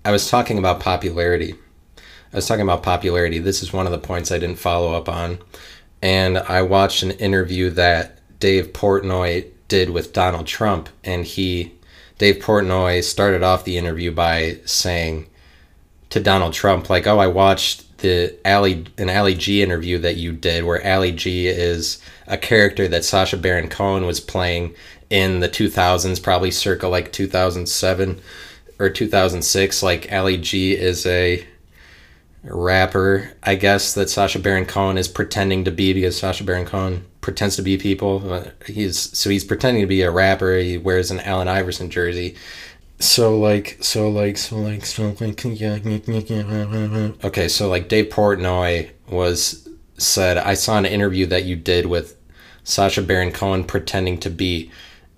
I was talking about popularity. I was talking about popularity. This is one of the points I didn't follow up on. And I watched an interview that Dave Portnoy did with Donald Trump and he Dave Portnoy started off the interview by saying to Donald Trump like, "Oh, I watched the Ali an Ali G interview that you did, where Ali G is a character that Sacha Baron Cohen was playing in the 2000s, probably circa like 2007 or 2006. Like Ali G is a rapper, I guess that Sacha Baron Cohen is pretending to be because Sacha Baron Cohen pretends to be people. Uh, he's so he's pretending to be a rapper. He wears an Allen Iverson jersey so like so like so like so like yeah, okay so like dave portnoy was said i saw an interview that you did with sacha baron cohen pretending to be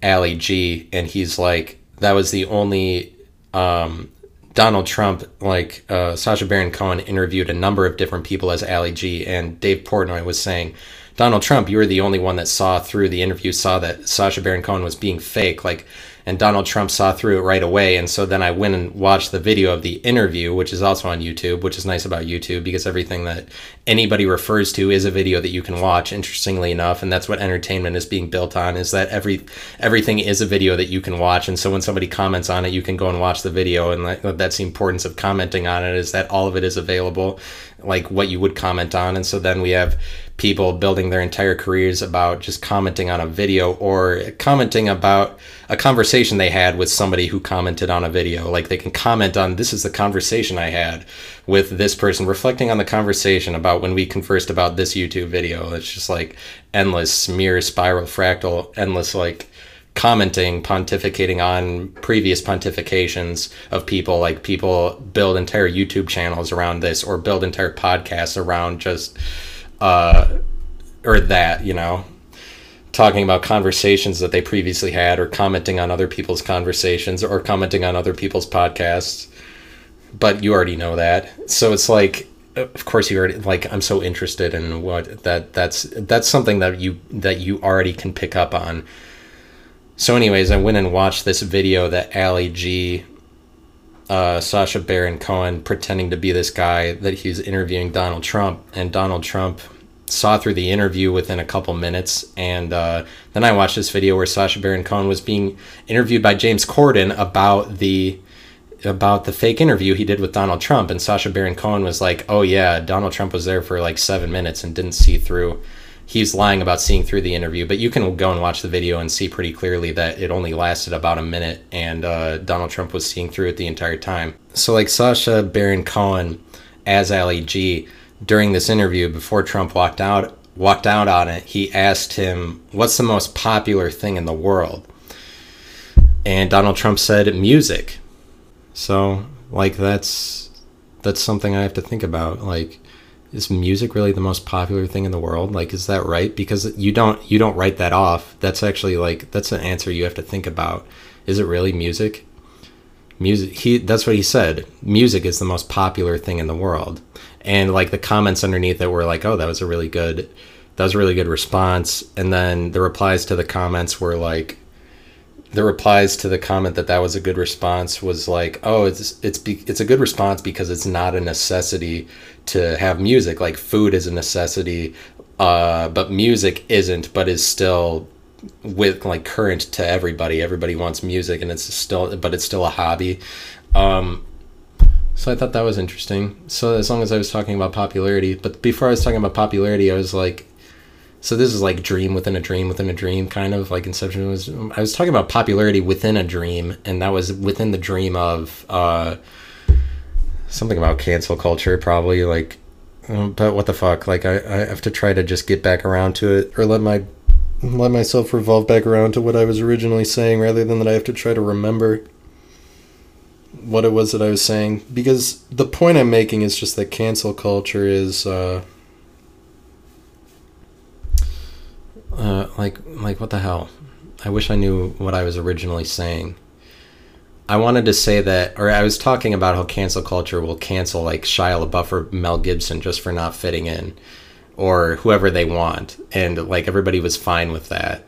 Ali G, and he's like, that was the only um, Donald Trump, like uh, Sacha Baron Cohen, interviewed a number of different people as Ali G, and Dave Portnoy was saying, Donald Trump, you were the only one that saw through the interview, saw that sacha Baron Cohen was being fake. Like, and Donald Trump saw through it right away. And so then I went and watched the video of the interview, which is also on YouTube, which is nice about YouTube because everything that anybody refers to is a video that you can watch. Interestingly enough, and that's what entertainment is being built on is that every everything is a video that you can watch. And so when somebody comments on it, you can go and watch the video. And that's the importance of commenting on it is that all of it is available, like what you would comment on. And so then we have people building their entire careers about just commenting on a video or commenting about a conversation they had with somebody who commented on a video. Like they can comment on this is the conversation I had with this person, reflecting on the conversation about when we conversed about this YouTube video. It's just like endless smear, spiral, fractal, endless like commenting, pontificating on previous pontifications of people. Like people build entire YouTube channels around this or build entire podcasts around just uh, or that, you know, talking about conversations that they previously had or commenting on other people's conversations or commenting on other people's podcasts. But you already know that. So it's like of course you already like I'm so interested in what that that's that's something that you that you already can pick up on. So anyways, I went and watched this video that Ali G uh, Sacha Baron Cohen pretending to be this guy that he's interviewing Donald Trump, and Donald Trump saw through the interview within a couple minutes. And uh, then I watched this video where Sacha Baron Cohen was being interviewed by James Corden about the about the fake interview he did with Donald Trump, and Sacha Baron Cohen was like, "Oh yeah, Donald Trump was there for like seven minutes and didn't see through." he's lying about seeing through the interview, but you can go and watch the video and see pretty clearly that it only lasted about a minute and uh, Donald Trump was seeing through it the entire time. So, like Sacha Baron Cohen as Ali G during this interview before Trump walked out walked out on it, he asked him, "What's the most popular thing in the world?" And Donald Trump said, "Music." So, like that's that's something I have to think about. Like is music really the most popular thing in the world? Like is that right? Because you don't you don't write that off. That's actually like that's an answer you have to think about. Is it really music? Music he that's what he said. Music is the most popular thing in the world and like the comments underneath it were like oh that was a really good that was a really good response and then the replies to the comments were like the replies to the comment that that was a good response was like, "Oh, it's it's it's a good response because it's not a necessity to have music. Like food is a necessity, uh, but music isn't, but is still with like current to everybody. Everybody wants music, and it's still, but it's still a hobby." Um, so I thought that was interesting. So as long as I was talking about popularity, but before I was talking about popularity, I was like, so this is like dream within a dream within a dream, kind of like Inception was. I was talking about popularity within a dream, and that was within the dream of uh, something about cancel culture, probably like. Um, but what the fuck? Like I, I have to try to just get back around to it, or let my let myself revolve back around to what I was originally saying, rather than that I have to try to remember what it was that I was saying. Because the point I'm making is just that cancel culture is. Uh, Uh, like, like what the hell? I wish I knew what I was originally saying. I wanted to say that, or I was talking about how cancel culture will cancel like Shia LaBeouf or Mel Gibson just for not fitting in, or whoever they want, and like everybody was fine with that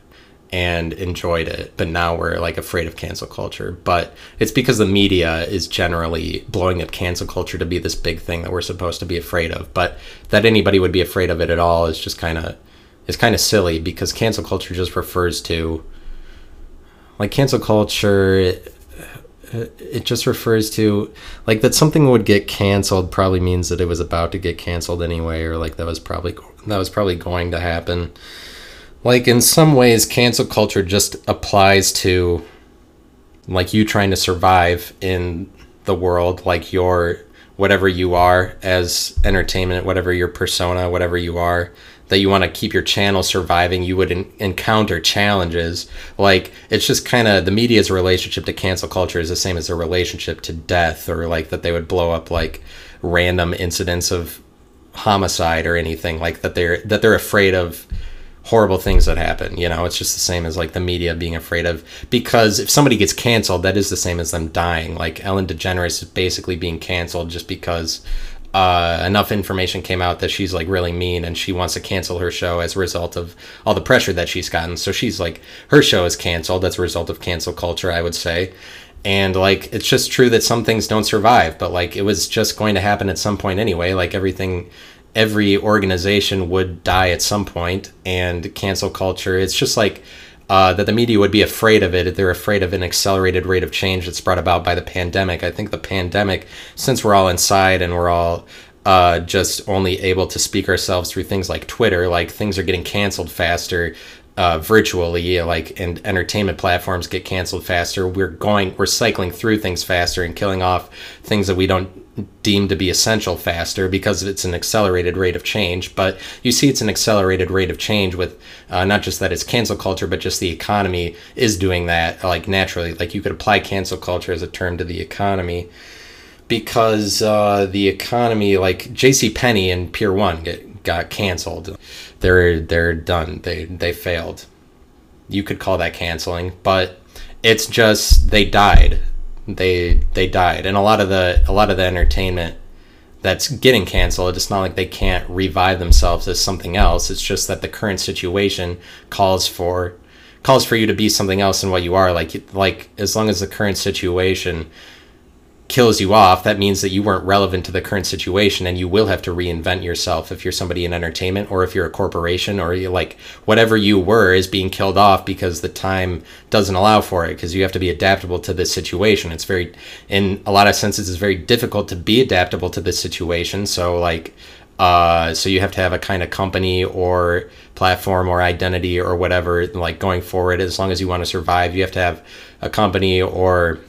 and enjoyed it. But now we're like afraid of cancel culture. But it's because the media is generally blowing up cancel culture to be this big thing that we're supposed to be afraid of. But that anybody would be afraid of it at all is just kind of is kind of silly because cancel culture just refers to like cancel culture it, it just refers to like that something would get canceled probably means that it was about to get canceled anyway or like that was probably that was probably going to happen like in some ways cancel culture just applies to like you trying to survive in the world like your whatever you are as entertainment whatever your persona whatever you are that you want to keep your channel surviving, you would in- encounter challenges. Like it's just kind of the media's relationship to cancel culture is the same as their relationship to death, or like that they would blow up like random incidents of homicide or anything like that. They're that they're afraid of horrible things that happen. You know, it's just the same as like the media being afraid of because if somebody gets canceled, that is the same as them dying. Like Ellen DeGeneres is basically being canceled just because uh, enough information came out that she's like really mean and she wants to cancel her show as a result of all the pressure that she's gotten. So she's like, her show is canceled. That's a result of cancel culture, I would say. And like, it's just true that some things don't survive, but like, it was just going to happen at some point anyway. Like, everything, every organization would die at some point, and cancel culture, it's just like, uh, that the media would be afraid of it. They're afraid of an accelerated rate of change that's brought about by the pandemic. I think the pandemic, since we're all inside and we're all uh, just only able to speak ourselves through things like Twitter, like things are getting canceled faster uh, virtually, like and entertainment platforms get canceled faster. We're going, we're cycling through things faster and killing off things that we don't deem to be essential faster because it's an accelerated rate of change. But you see, it's an accelerated rate of change with uh, not just that it's cancel culture, but just the economy is doing that like naturally. Like you could apply cancel culture as a term to the economy because uh, the economy, like J.C. Penney and Pier One, get got canceled. They're they're done. They they failed. You could call that canceling, but it's just they died. They they died, and a lot of the a lot of the entertainment that's getting canceled. It's not like they can't revive themselves as something else. It's just that the current situation calls for calls for you to be something else than what you are. Like like as long as the current situation kills you off, that means that you weren't relevant to the current situation and you will have to reinvent yourself if you're somebody in entertainment or if you're a corporation or you like whatever you were is being killed off because the time doesn't allow for it because you have to be adaptable to this situation. It's very in a lot of senses it's very difficult to be adaptable to this situation. So like uh, so you have to have a kind of company or platform or identity or whatever like going forward as long as you want to survive you have to have a company or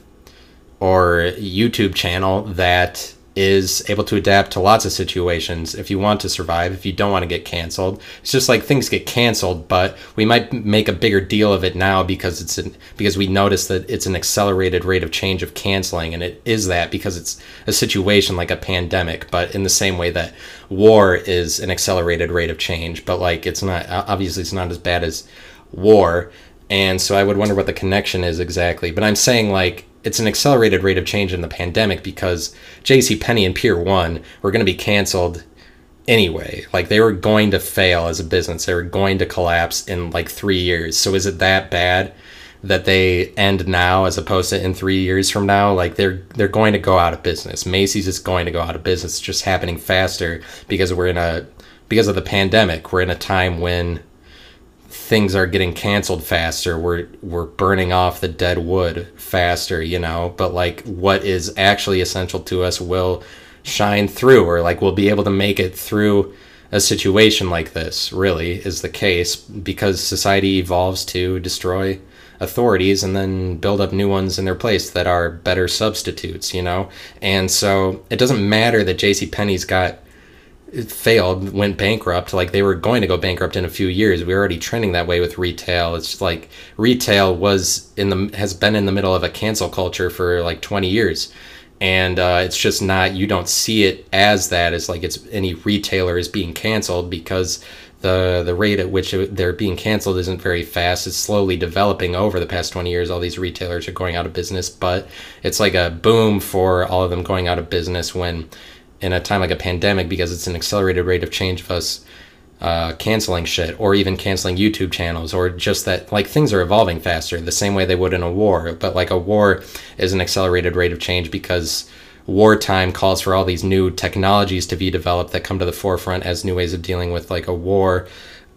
or YouTube channel that is able to adapt to lots of situations if you want to survive, if you don't want to get canceled. It's just like things get canceled, but we might make a bigger deal of it now because it's an, because we notice that it's an accelerated rate of change of canceling and it is that because it's a situation like a pandemic, but in the same way that war is an accelerated rate of change, but like it's not obviously it's not as bad as war. And so I would wonder what the connection is exactly. But I'm saying like it's an accelerated rate of change in the pandemic because J.C. Penney and Pier One were going to be canceled anyway. Like they were going to fail as a business. They were going to collapse in like three years. So is it that bad that they end now as opposed to in three years from now? Like they're they're going to go out of business. Macy's is going to go out of business. It's just happening faster because we're in a because of the pandemic. We're in a time when things are getting canceled faster. We're we're burning off the dead wood faster, you know. But like what is actually essential to us will shine through, or like we'll be able to make it through a situation like this. Really is the case because society evolves to destroy authorities and then build up new ones in their place that are better substitutes, you know. And so it doesn't matter that J.C. Penney's got it failed, went bankrupt. Like they were going to go bankrupt in a few years. We were already trending that way with retail. It's like retail was in the has been in the middle of a cancel culture for like 20 years, and uh, it's just not. You don't see it as that It's like it's any retailer is being canceled because the the rate at which they're being canceled isn't very fast. It's slowly developing over the past 20 years. All these retailers are going out of business, but it's like a boom for all of them going out of business when in a time like a pandemic because it's an accelerated rate of change of us uh, canceling shit or even canceling YouTube channels or just that like things are evolving faster the same way they would in a war. But like a war is an accelerated rate of change because wartime calls for all these new technologies to be developed that come to the forefront as new ways of dealing with like a war.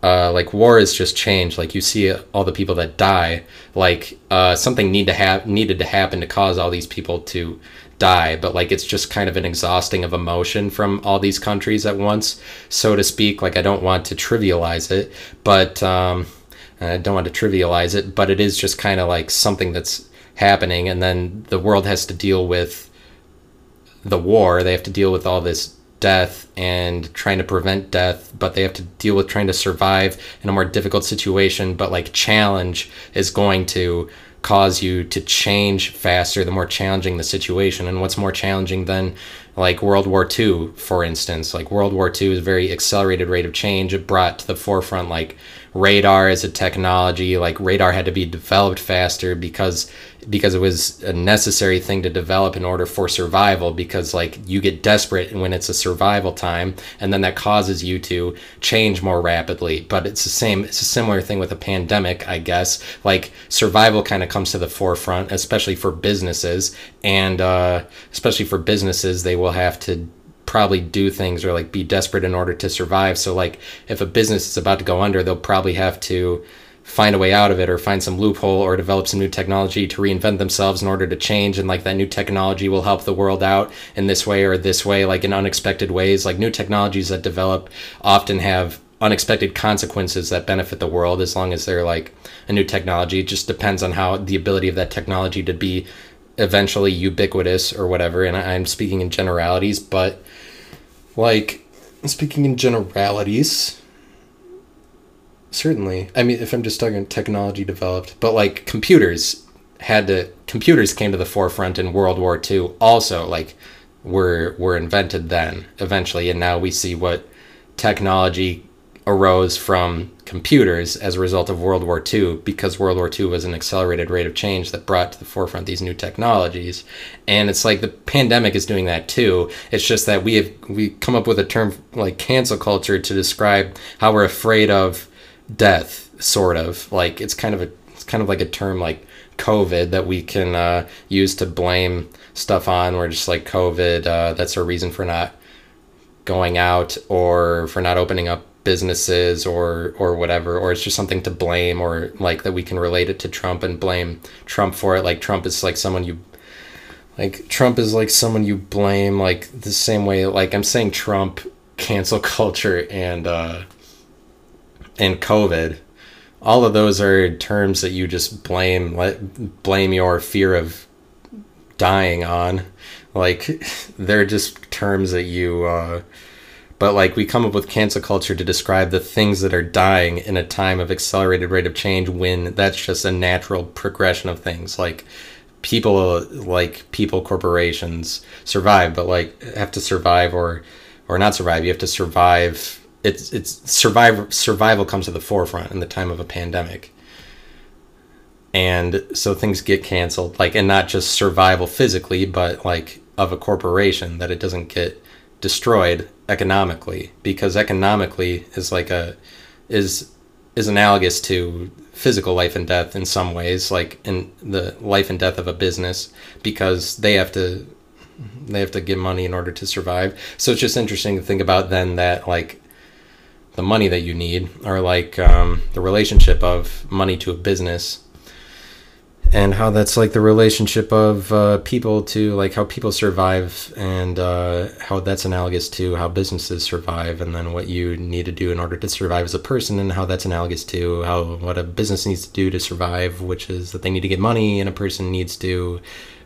Uh, like war is just change. Like you see all the people that die. Like uh, something need to have needed to happen to cause all these people to die, but like it's just kind of an exhausting of emotion from all these countries at once, so to speak. Like I don't want to trivialize it, but um, I don't want to trivialize it, but it is just kind of like something that's happening, and then the world has to deal with the war. They have to deal with all this death and trying to prevent death, but they have to deal with trying to survive in a more difficult situation. But like challenge is going to cause you to change faster the more challenging the situation. And what's more challenging than like world war ii for instance? Like world war ii is a very accelerated rate of change. It brought to the forefront like radar as a technology. Like radar had to be developed faster because because it was a necessary thing to develop in order for survival because like you get desperate when it's a survival time and then that causes you to change more rapidly. But it's the same it's a similar thing with a pandemic i guess. Like survival kind of comes to the forefront especially for businesses and uh, especially for businesses they will have to probably do things or like be desperate in order to survive. So like if a business is about to go under they'll probably have to find a way out of it or find some loophole or develop some new technology to reinvent themselves in order to change and like that new technology will help the world out in this way or this way like in unexpected ways. Like new technologies that develop often have unexpected consequences that benefit the world as long as they're like a new technology. It just depends on how the ability of that technology to be eventually ubiquitous or whatever and i'm speaking in generalities but like speaking in generalities certainly. I mean, if I'm just talking technology developed, but like computers had to computers came to the forefront in World War II. Also, like were were invented then eventually, and now we see what technology arose from computers as a result of World War II because World War II was an accelerated rate of change that brought to the forefront these new technologies. And it's like the pandemic is doing that too. It's just that we have we come up with a term like cancel culture to describe how we're afraid of death sort of. Like it's kind of a it's kind of like a term like covid that we can uh, use to blame stuff on. We're just like covid uh, that's a reason for not going out or for not opening up businesses or or whatever. Or it's just something to blame or like that we can relate it to Trump and blame Trump for it. Like Trump is like someone you like Trump is like someone you blame like the same way like I'm saying Trump cancel culture and uh and COVID, all of those are terms that you just blame let blame your fear of dying on. Like they're just terms that you uh, but like we come up with cancel culture to describe the things that are dying in a time of accelerated rate of change when that's just a natural progression of things like people like people corporations survive but like have to survive or or not survive you have to survive it's it's survival survival comes to the forefront in the time of a pandemic. And so things get canceled like and not just survival physically but like of a corporation that it doesn't get destroyed economically. Because economically is like a is is analogous to physical life and death in some ways like in the life and death of a business because they have to they have to get money in order to survive. So it's just interesting to think about then that like the money that you need or like um, the relationship of money to a business and how that's like the relationship of uh, people to like how people survive and uh, how that's analogous to how businesses survive and then what you need to do in order to survive as a person and how that's analogous to how what a business needs to do to survive which is that they need to get money and a person needs to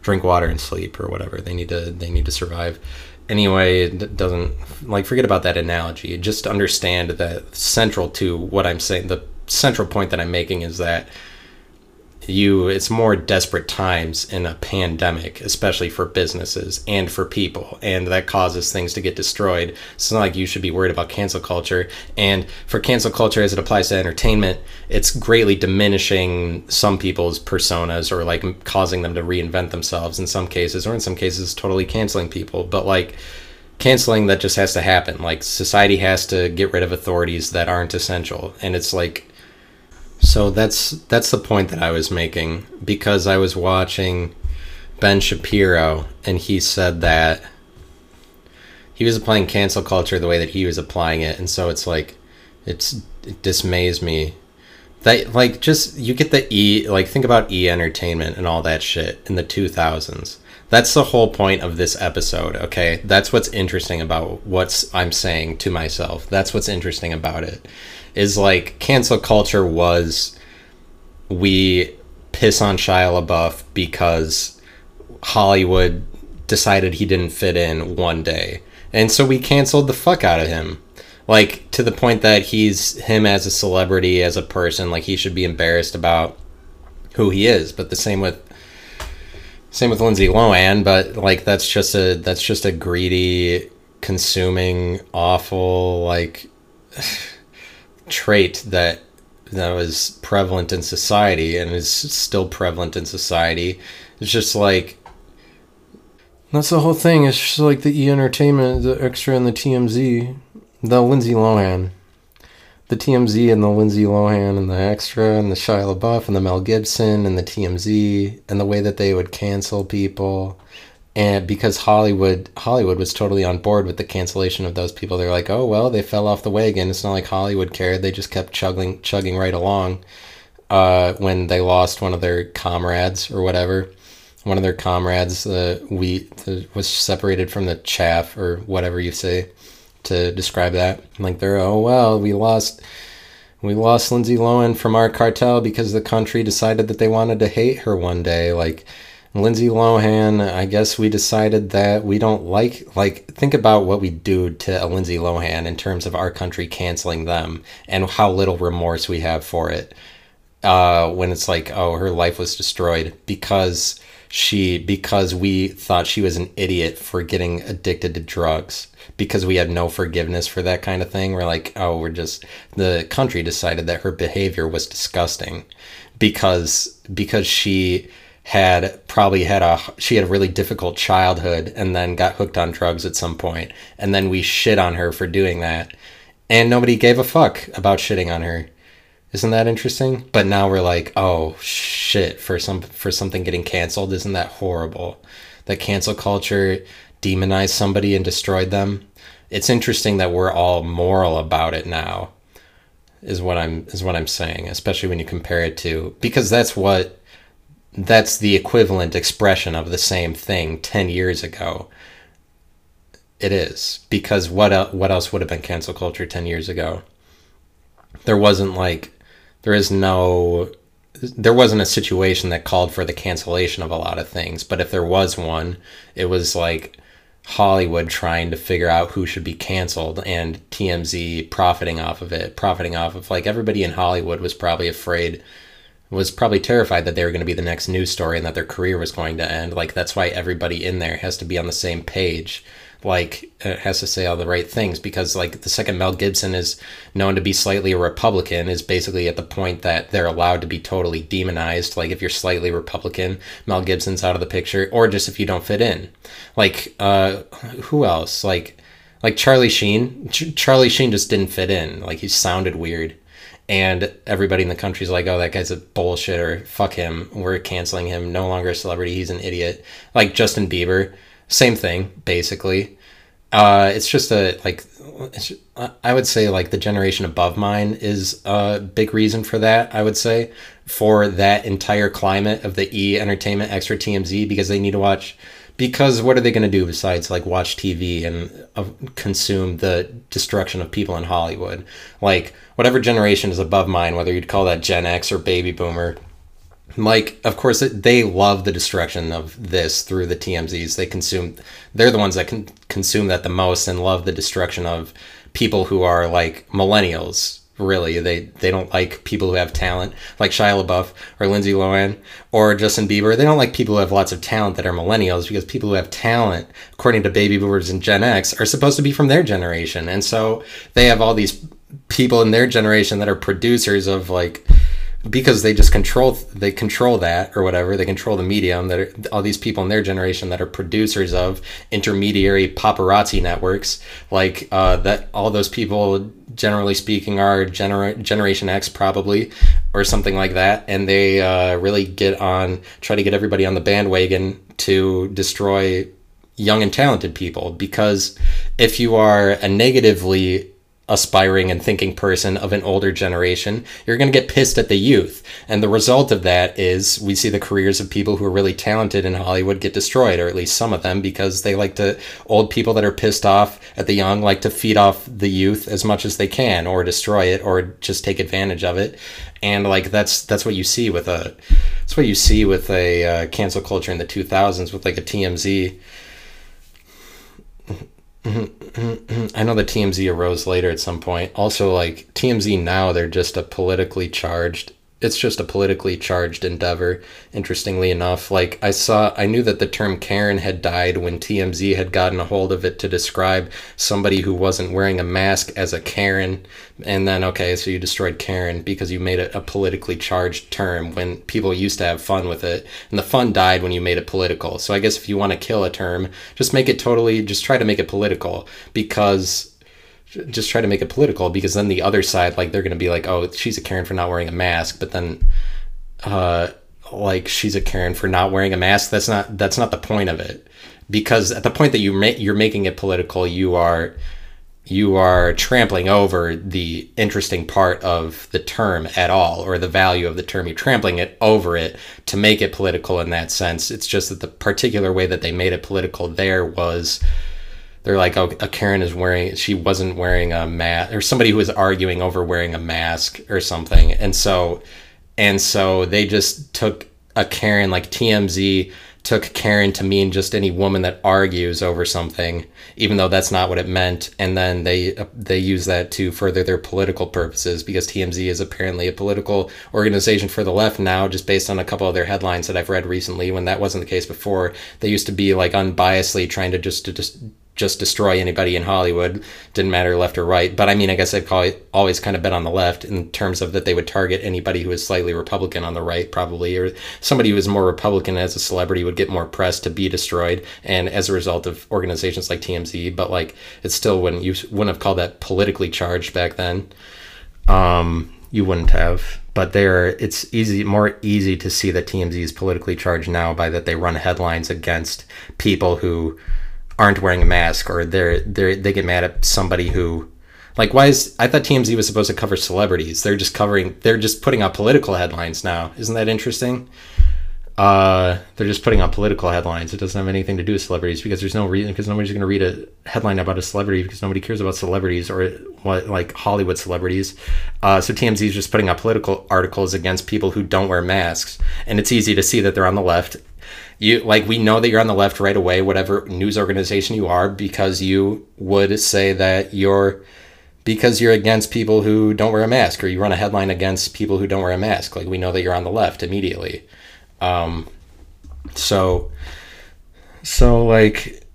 drink water and sleep or whatever. They need to they need to survive anyway it doesn't like forget about that analogy. Just understand that central to what i'm saying the central point that i'm making is that you it's more desperate times in a pandemic especially for businesses and for people and that causes things to get destroyed. It's not like you should be worried about cancel culture. And for cancel culture as it applies to entertainment it's greatly diminishing some people's personas or like causing them to reinvent themselves in some cases or in some cases totally canceling people. But like canceling that just has to happen. Like society has to get rid of authorities that aren't essential. And it's like so that's that's the point that I was making because I was watching Ben Shapiro and he said that he was applying cancel culture the way that he was applying it and so it's like it's it dismays me. That like just you get the e like think about e entertainment and all that shit in the 2000s that's the whole point of this episode okay? That's what's interesting about what's i'm saying to myself. That's what's interesting about it is like cancel culture was we piss on Shia LaBeouf because Hollywood decided he didn't fit in one day. And so we canceled the fuck out of him. Like to the point that he's him as a celebrity, as a person, like he should be embarrassed about who he is. But the same with same with Lindsay Lohan, but like that's just a that's just a greedy, consuming, awful like trait that that was prevalent in society and is still prevalent in society. It's just like that's the whole thing. It's just like the E Entertainment, the extra and the TMZ, the Lindsay Lohan, the TMZ and the Lindsay Lohan and the extra and the Shia LaBeouf and the Mel Gibson and the TMZ and the way that they would cancel people and because Hollywood Hollywood was totally on board with the cancellation of those people, they're like, oh well, they fell off the wagon. It's not like Hollywood cared; they just kept chugging chugging right along. Uh, when they lost one of their comrades or whatever, one of their comrades, the uh, wheat the, was separated from the chaff or whatever you say to describe that. Like they're oh well, we lost. We lost Lindsay Lohan from our cartel because the country decided that they wanted to hate her one day. Like, Lindsay Lohan, I guess we decided that we don't like like think about what we do to a Lindsay Lohan in terms of our country canceling them and how little remorse we have for it. Uh, when it's like, oh, her life was destroyed because she because we thought she was an idiot for getting addicted to drugs because we had no forgiveness for that kind of thing. We're like, oh, we're just the country decided that her behavior was disgusting because because she had probably had a she had a really difficult childhood and then got hooked on drugs at some point. And then we shit on her for doing that. And nobody gave a fuck about shitting on her. Isn't that interesting? But now we're like oh shit for some for something getting canceled isn't that horrible? That cancel culture demonized somebody and destroyed them. It's interesting that we're all moral about it now is what i'm is what i'm saying especially when you compare it to because that's what that's the equivalent expression of the same thing 10 years ago. It is because what el- what else would have been cancel culture 10 years ago? There wasn't like there is no there wasn't a situation that called for the cancellation of a lot of things, but if there was one, it was like Hollywood trying to figure out who should be canceled and TMZ profiting off of it, profiting off of like everybody in Hollywood was probably afraid was probably terrified that they were going to be the next news story and that their career was going to end. Like that's why everybody in there has to be on the same page. Like it has to say all the right things because like the second Mel Gibson is known to be slightly a Republican is basically at the point that they're allowed to be totally demonized. Like if you're slightly Republican, Mel Gibson's out of the picture, or just if you don't fit in. Like uh, who else? Like like Charlie Sheen. Ch- Charlie Sheen just didn't fit in. Like he sounded weird and everybody in the country's like, "Oh, that guy's a bullshit," or "Fuck him, we're canceling him. No longer a celebrity. He's an idiot." Like Justin Bieber, same thing basically. Uh, it's just a like, I would say like the generation above mine is a big reason for that. I would say for that entire climate of the E Entertainment Extra TMZ because they need to watch because what are they going to do besides like watch TV and uh, consume the destruction of people in Hollywood? Like whatever generation is above mine, whether you'd call that Gen X or baby boomer, like of course they love the destruction of this through the TMZs. They consume they're the ones that can consume that the most and love the destruction of people who are like millennials really. They they don't like people who have talent, like Shia LaBeouf or Lindsay Lohan or Justin Bieber. They don't like people who have lots of talent that are millennials because people who have talent, according to baby boomers and Gen X, are supposed to be from their generation. And so they have all these people in their generation that are producers of like because they just control they control that or whatever they control the medium that are, all these people in their generation that are producers of intermediary paparazzi networks like uh, that all those people generally speaking are gener- generation x probably or something like that. And they uh, really get on try to get everybody on the bandwagon to destroy young and talented people because if you are a negatively aspiring and thinking person of an older generation, you're going to get pissed at the youth. And the result of that is we see the careers of people who are really talented in Hollywood get destroyed, or at least some of them, because they like to, old people that are pissed off at the young like to feed off the youth as much as they can, or destroy it, or just take advantage of it. And like that's that's what you see with a that's what you see with a uh, cancel culture in the 2000s with like a TMZ I know the TMZ arose later at some point. Also, like TMZ now, they're just a politically charged it's just a politically charged endeavor interestingly enough. Like i saw i knew that the term karen had died when tmz had gotten a hold of it to describe somebody who wasn't wearing a mask as a karen. And then okay so you destroyed karen because you made it a politically charged term when people used to have fun with it. And the fun died when you made it political. So i guess if you want to kill a term just make it totally just try to make it political because just try to make it political because then the other side like they're going to be like oh she's a karen for not wearing a mask but then uh like she's a karen for not wearing a mask. That's not that's not the point of it. Because at the point that you you're making it political you are you are trampling over the interesting part of the term at all or the value of the term. You're trampling it over it to make it political in that sense. It's just that the particular way that they made it political there was they're like, oh, a Karen is wearing, she wasn't wearing a mask, or somebody who was arguing over wearing a mask or something. And so, and so they just took a Karen, like TMZ took Karen to mean just any woman that argues over something, even though that's not what it meant. And then they uh, they use that to further their political purposes because TMZ is apparently a political organization for the left now, just based on a couple of their headlines that I've read recently. When that wasn't the case before, they used to be like unbiasedly trying to just to just just destroy anybody in Hollywood. Didn't matter left or right. But I mean, I guess I've always kind of been on the left in terms of that they would target anybody who was slightly Republican on the right, probably, or somebody who was more Republican as a celebrity would get more press to be destroyed. And as a result of organizations like TMZ, but like it still wouldn't, you wouldn't have called that politically charged back then. Um, you wouldn't have. But there, it's easy, more easy to see that TMZ is politically charged now by that they run headlines against people who aren't wearing a mask or they're they they get mad at somebody who like why is I thought TMZ was supposed to cover celebrities. They're just covering they're just putting out political headlines now. Isn't that interesting? Uh, they're just putting out political headlines. It doesn't have anything to do with celebrities because there's no reason because nobody's going to read a headline about a celebrity because nobody cares about celebrities or what like Hollywood celebrities. Uh, so TMZ is just putting out political articles against people who don't wear masks, and it's easy to see that they're on the left you like we know that you're on the left right away whatever news organization you are because you would say that you're because you're against people who don't wear a mask or you run a headline against people who don't wear a mask. Like we know that you're on the left immediately. Um so so like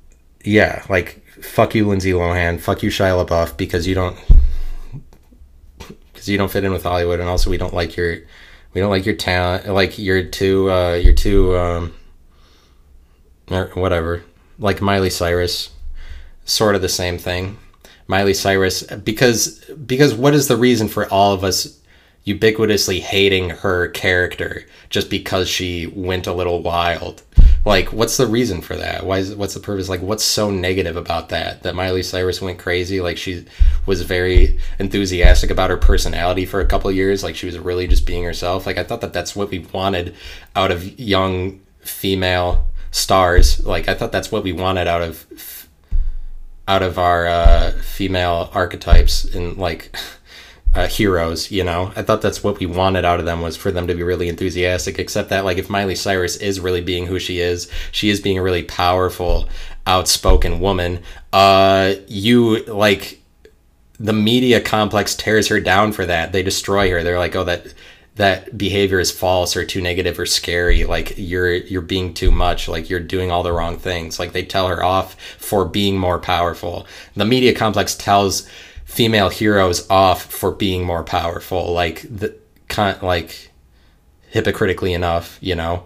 yeah like fuck you lindsay lohan. Fuck you shia labeouf because you don't because you don't fit in with hollywood and also we don't like your we don't like your talent like you're too uh you're too um or whatever, like Miley Cyrus, sort of the same thing. Miley Cyrus, because because what is the reason for all of us ubiquitously hating her character just because she went a little wild? Like, what's the reason for that? Why is what's the purpose? Like, what's so negative about that? That Miley Cyrus went crazy. Like, she was very enthusiastic about her personality for a couple years. Like, she was really just being herself. Like, I thought that that's what we wanted out of young female stars. Like I thought that's what we wanted out of out of our uh, female archetypes and like uh, heroes. You know, I thought that's what we wanted out of them was for them to be really enthusiastic. Except that like if Miley Cyrus is really being who she is, she is being a really powerful, outspoken woman. Uh, you like the media complex tears her down for that. They destroy her. They're like, oh that that behavior is false or too negative or scary like you're you're being too much like you're doing all the wrong things. Like they tell her off for being more powerful. The media complex tells female heroes off for being more powerful. Like the kind like hypocritically enough you know?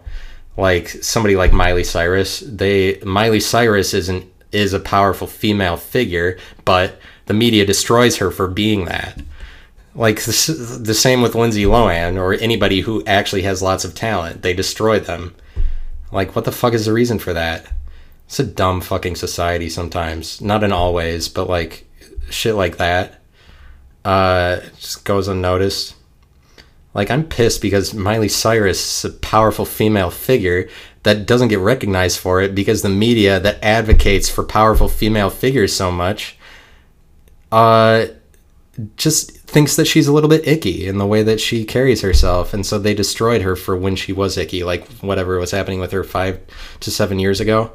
Like somebody like Miley Cyrus they Miley Cyrus isn't is a powerful female figure but the media destroys her for being that like the, the same with Lindsay Lohan or anybody who actually has lots of talent. They destroy them. Like, what the fuck is the reason for that? It's a dumb fucking society sometimes. Not in all ways, but like shit like that uh, just goes unnoticed. Like, I'm pissed because Miley Cyrus is a powerful female figure that doesn't get recognized for it because the media that advocates for powerful female figures so much uh, just thinks that she's a little bit icky in the way that she carries herself and so they destroyed her for when she was icky like whatever was happening with her five to seven years ago.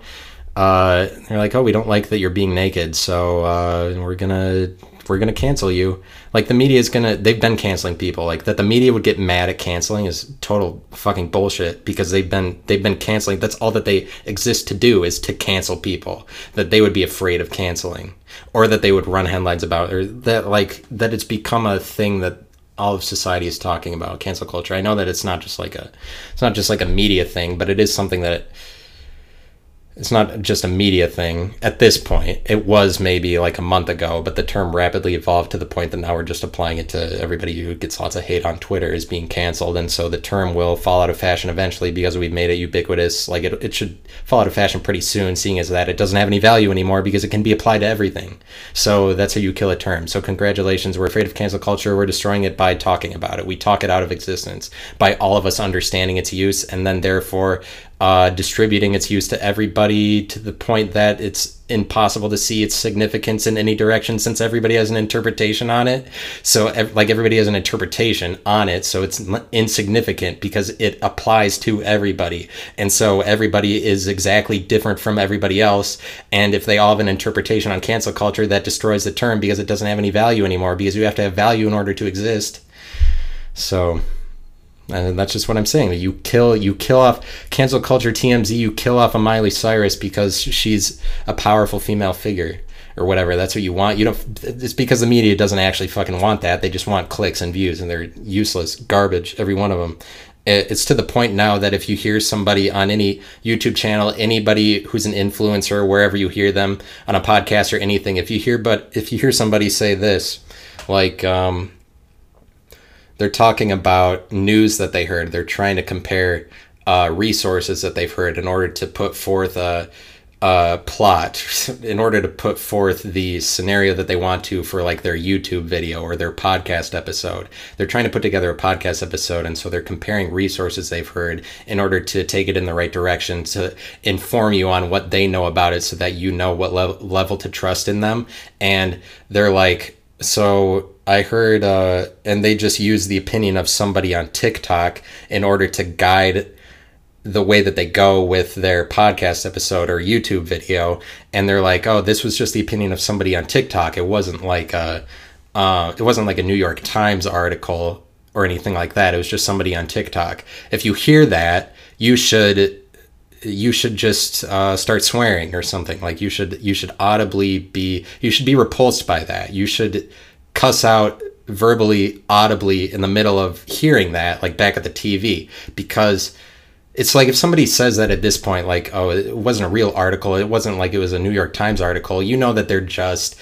Uh, they're like oh we don't like that you're being naked so uh, we're gonna we're gonna cancel you. Like the media is gonna, they've been canceling people. Like that the media would get mad at canceling is total fucking bullshit because they've been they've been canceling. That's all that they exist to do is to cancel people. That they would be afraid of canceling, or that they would run headlines about, or that like that it's become a thing that all of society is talking about cancel culture. I know that it's not just like a it's not just like a media thing, but it is something that it's not just a media thing at this point. It was maybe like a month ago, but the term rapidly evolved to the point that now we're just applying it to everybody who gets lots of hate on Twitter is being canceled. And so the term will fall out of fashion eventually because we've made it ubiquitous. Like it, it should fall out of fashion pretty soon, seeing as that it doesn't have any value anymore because it can be applied to everything. So that's how you kill a term. So congratulations. We're afraid of cancel culture. We're destroying it by talking about it. We talk it out of existence by all of us understanding its use and then therefore uh, distributing its use to everybody to the point that it's impossible to see its significance in any direction since everybody has an interpretation on it. So, like, everybody has an interpretation on it, so it's insignificant because it applies to everybody. And so, everybody is exactly different from everybody else. And if they all have an interpretation on cancel culture, that destroys the term because it doesn't have any value anymore because you have to have value in order to exist. So, and that's just what I'm saying. You kill you kill off cancel culture TMZ. You kill off a Miley Cyrus because she's a powerful female figure or whatever. That's what you want. You don't. It's because the media doesn't actually fucking want that. They just want clicks and views, and they're useless garbage. Every one of them. It's to the point now that if you hear somebody on any YouTube channel, anybody who's an influencer, wherever you hear them on a podcast or anything, if you hear but if you hear somebody say this, like. Um, they're talking about news that they heard. They're trying to compare uh, resources that they've heard in order to put forth a, a plot, in order to put forth the scenario that they want to for like their YouTube video or their podcast episode. They're trying to put together a podcast episode, and so they're comparing resources they've heard in order to take it in the right direction to inform you on what they know about it so that you know what le- level to trust in them. And they're like, so I heard, uh, and they just use the opinion of somebody on TikTok in order to guide the way that they go with their podcast episode or YouTube video. And they're like, oh, this was just the opinion of somebody on TikTok. It wasn't like a, uh, it wasn't like a New York Times article or anything like that. It was just somebody on TikTok. If you hear that, you should you should just uh, start swearing or something. Like you should you should audibly be you should be repulsed by that. You should cuss out verbally audibly in the middle of hearing that like back at the tv because it's like if somebody says that at this point like oh it wasn't a real article. It wasn't like it was a new york times article. You know that they're just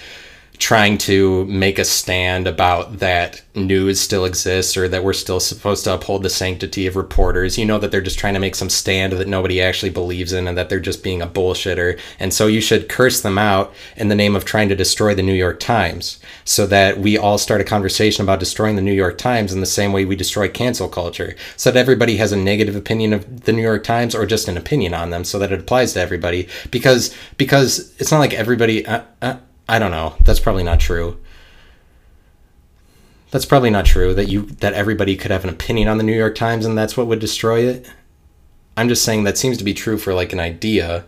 trying to make a stand about that news still exists or that we're still supposed to uphold the sanctity of reporters. You know that they're just trying to make some stand that nobody actually believes in and that they're just being a bullshitter. And so you should curse them out in the name of trying to destroy the New York Times so that we all start a conversation about destroying the New York Times in the same way we destroy cancel culture. So that everybody has a negative opinion of the New York Times or just an opinion on them so that it applies to everybody because because it's not like everybody uh, uh, I don't know. That's probably not true. That's probably not true that you that everybody could have an opinion on the New York Times and that's what would destroy it. I'm just saying that seems to be true for like an idea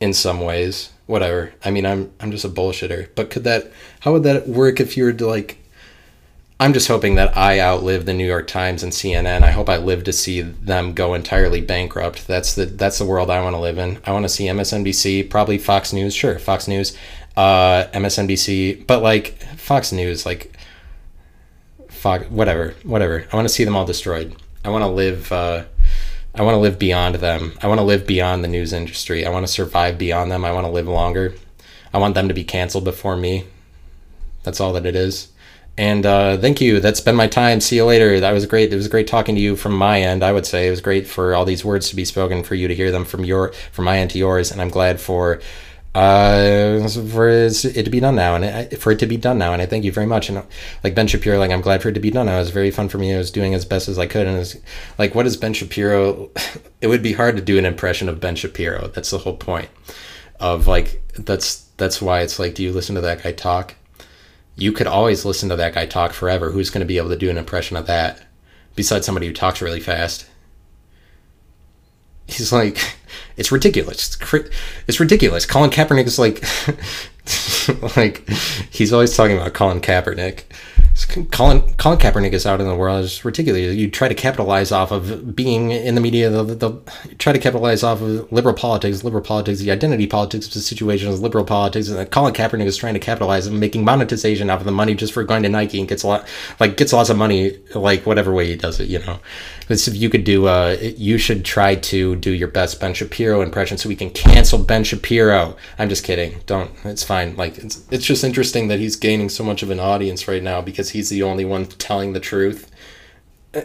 in some ways. Whatever. I mean, I'm I'm just a bullshitter. But could that how would that work if you were to like I'm just hoping that I outlive the New York Times and CNN. I hope I live to see them go entirely bankrupt. That's the that's the world I want to live in. I want to see MSNBC, probably Fox News, sure, Fox News, uh, MSNBC, but like Fox News, like Fox, whatever, whatever. I want to see them all destroyed. I want to live. Uh, I want to live beyond them. I want to live beyond the news industry. I want to survive beyond them. I want to live longer. I want them to be canceled before me. That's all that it is. And uh, thank you. That's been my time. See you later. That was great. It was great talking to you from my end. I would say it was great for all these words to be spoken, for you to hear them from your from my end to yours. And I'm glad for uh, for it to be done now, and I, for it to be done now, and I thank you very much. And like Ben Shapiro, like I'm glad for it to be done now. It was very fun for me. I was doing as best as I could, and it's like, what is Ben Shapiro? It would be hard to do an impression of Ben Shapiro. That's the whole point of like that's that's why it's like, do you listen to that guy talk? You could always listen to that guy talk forever. Who's going to be able to do an impression of that besides somebody who talks really fast? He's like it's ridiculous. It's, ridiculous. Colin Kaepernick is like like he's always talking about Colin Kaepernick. Colin Colin Kaepernick is out in the world is ridiculous. You try to capitalize off of being in the media. The, try to capitalize off of liberal politics, liberal politics, the identity politics of the situation liberal politics, and Colin Kaepernick is trying to capitalize on making monetization off of the money just for going to Nike and gets a lot like gets lots of money like whatever way he does it. You know, if you could do, uh, you should try to do your best Ben Shapiro impression so we can cancel Ben Shapiro. I'm just kidding. Don't. It's fine. Like it's it's just interesting that he's gaining so much of an audience right now because he's the only one telling the truth.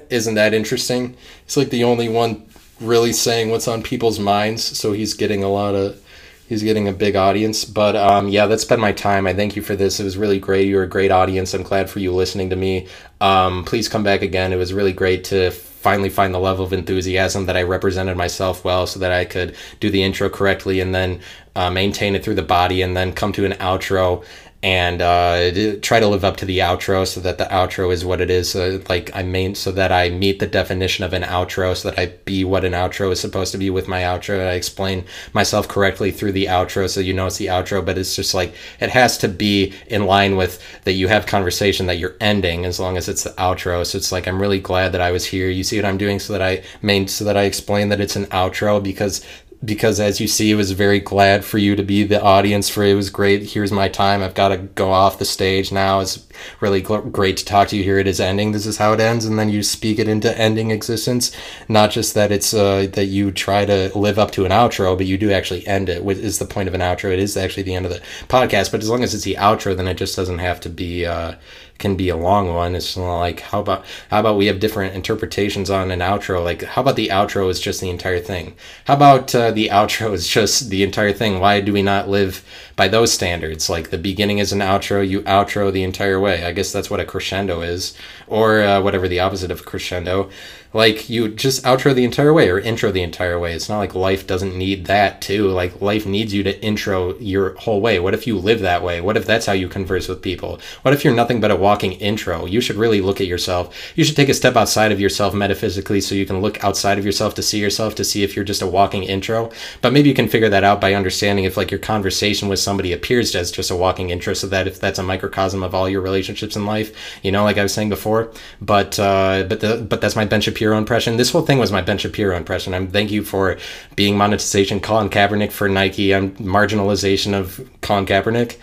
Isn't that interesting? He's like the only one really saying what's on people's minds, so he's getting a lot of he's getting a big audience. But um, yeah, that's been my time. I thank you for this. It was really great. You're a great audience. I'm glad for you listening to me. Um, please come back again. It was really great to finally find the level of enthusiasm that I represented myself well so that I could do the intro correctly and then uh, maintain it through the body and then come to an outro and uh, try to live up to the outro so that the outro is what it is. So like I mean, so that I meet the definition of an outro, so that I be what an outro is supposed to be with my outro. I explain myself correctly through the outro, so you know it's the outro. But it's just like it has to be in line with that you have conversation that you're ending, as long as it's the outro. So it's like I'm really glad that I was here. You see what I'm doing, so that I main so that I explain that it's an outro because because as you see, it was very glad for you to be the audience for it was great. Here's my time. I've got to go off the stage now. It's really gl- great to talk to you. Here it is ending. This is how it ends, and then you speak it into ending existence. Not just that it's uh, that you try to live up to an outro, but you do actually end it. Which is the point of an outro. It is actually the end of the podcast. But as long as it's the outro, then it just doesn't have to be. Uh, can be a long one. It's like how about how about we have different interpretations on an outro? Like how about the outro is just the entire thing? How about uh, the outro is just the entire thing? Why do we not live by those standards? Like the beginning is an outro, you outro the entire way. I guess that's what a crescendo is, or uh, whatever the opposite of crescendo like you just outro the entire way or intro the entire way. It's not like life doesn't need that too. Like life needs you to intro your whole way. What if you live that way? What if that's how you converse with people? What if you're nothing but a walking intro? You should really look at yourself. You should take a step outside of yourself metaphysically so you can look outside of yourself to see yourself to see if you're just a walking intro. But maybe you can figure that out by understanding if like your conversation with somebody appears as just a walking intro so that if that's a microcosm of all your relationships in life. You know like i was saying before but uh but the but that's my Ben Shapiro Shapiro impression. This whole thing was my Ben Shapiro impression. I'm thank you for being monetization. Colin Kaepernick for Nike. I'm marginalization of Colin Kaepernick,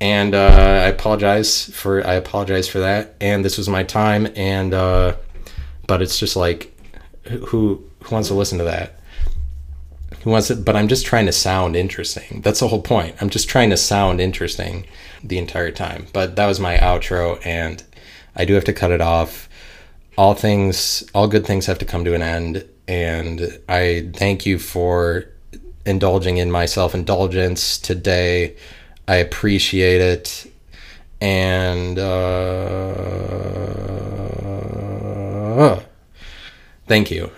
and uh, I apologize for I apologize for that. And this was my time. And uh, but it's just like who who wants to listen to that? Who wants it? But I'm just trying to sound interesting. That's the whole point. I'm just trying to sound interesting the entire time. But that was my outro, and I do have to cut it off all things, all good things have to come to an end. And I thank you for indulging in my self indulgence today. I appreciate it. And uh, thank you.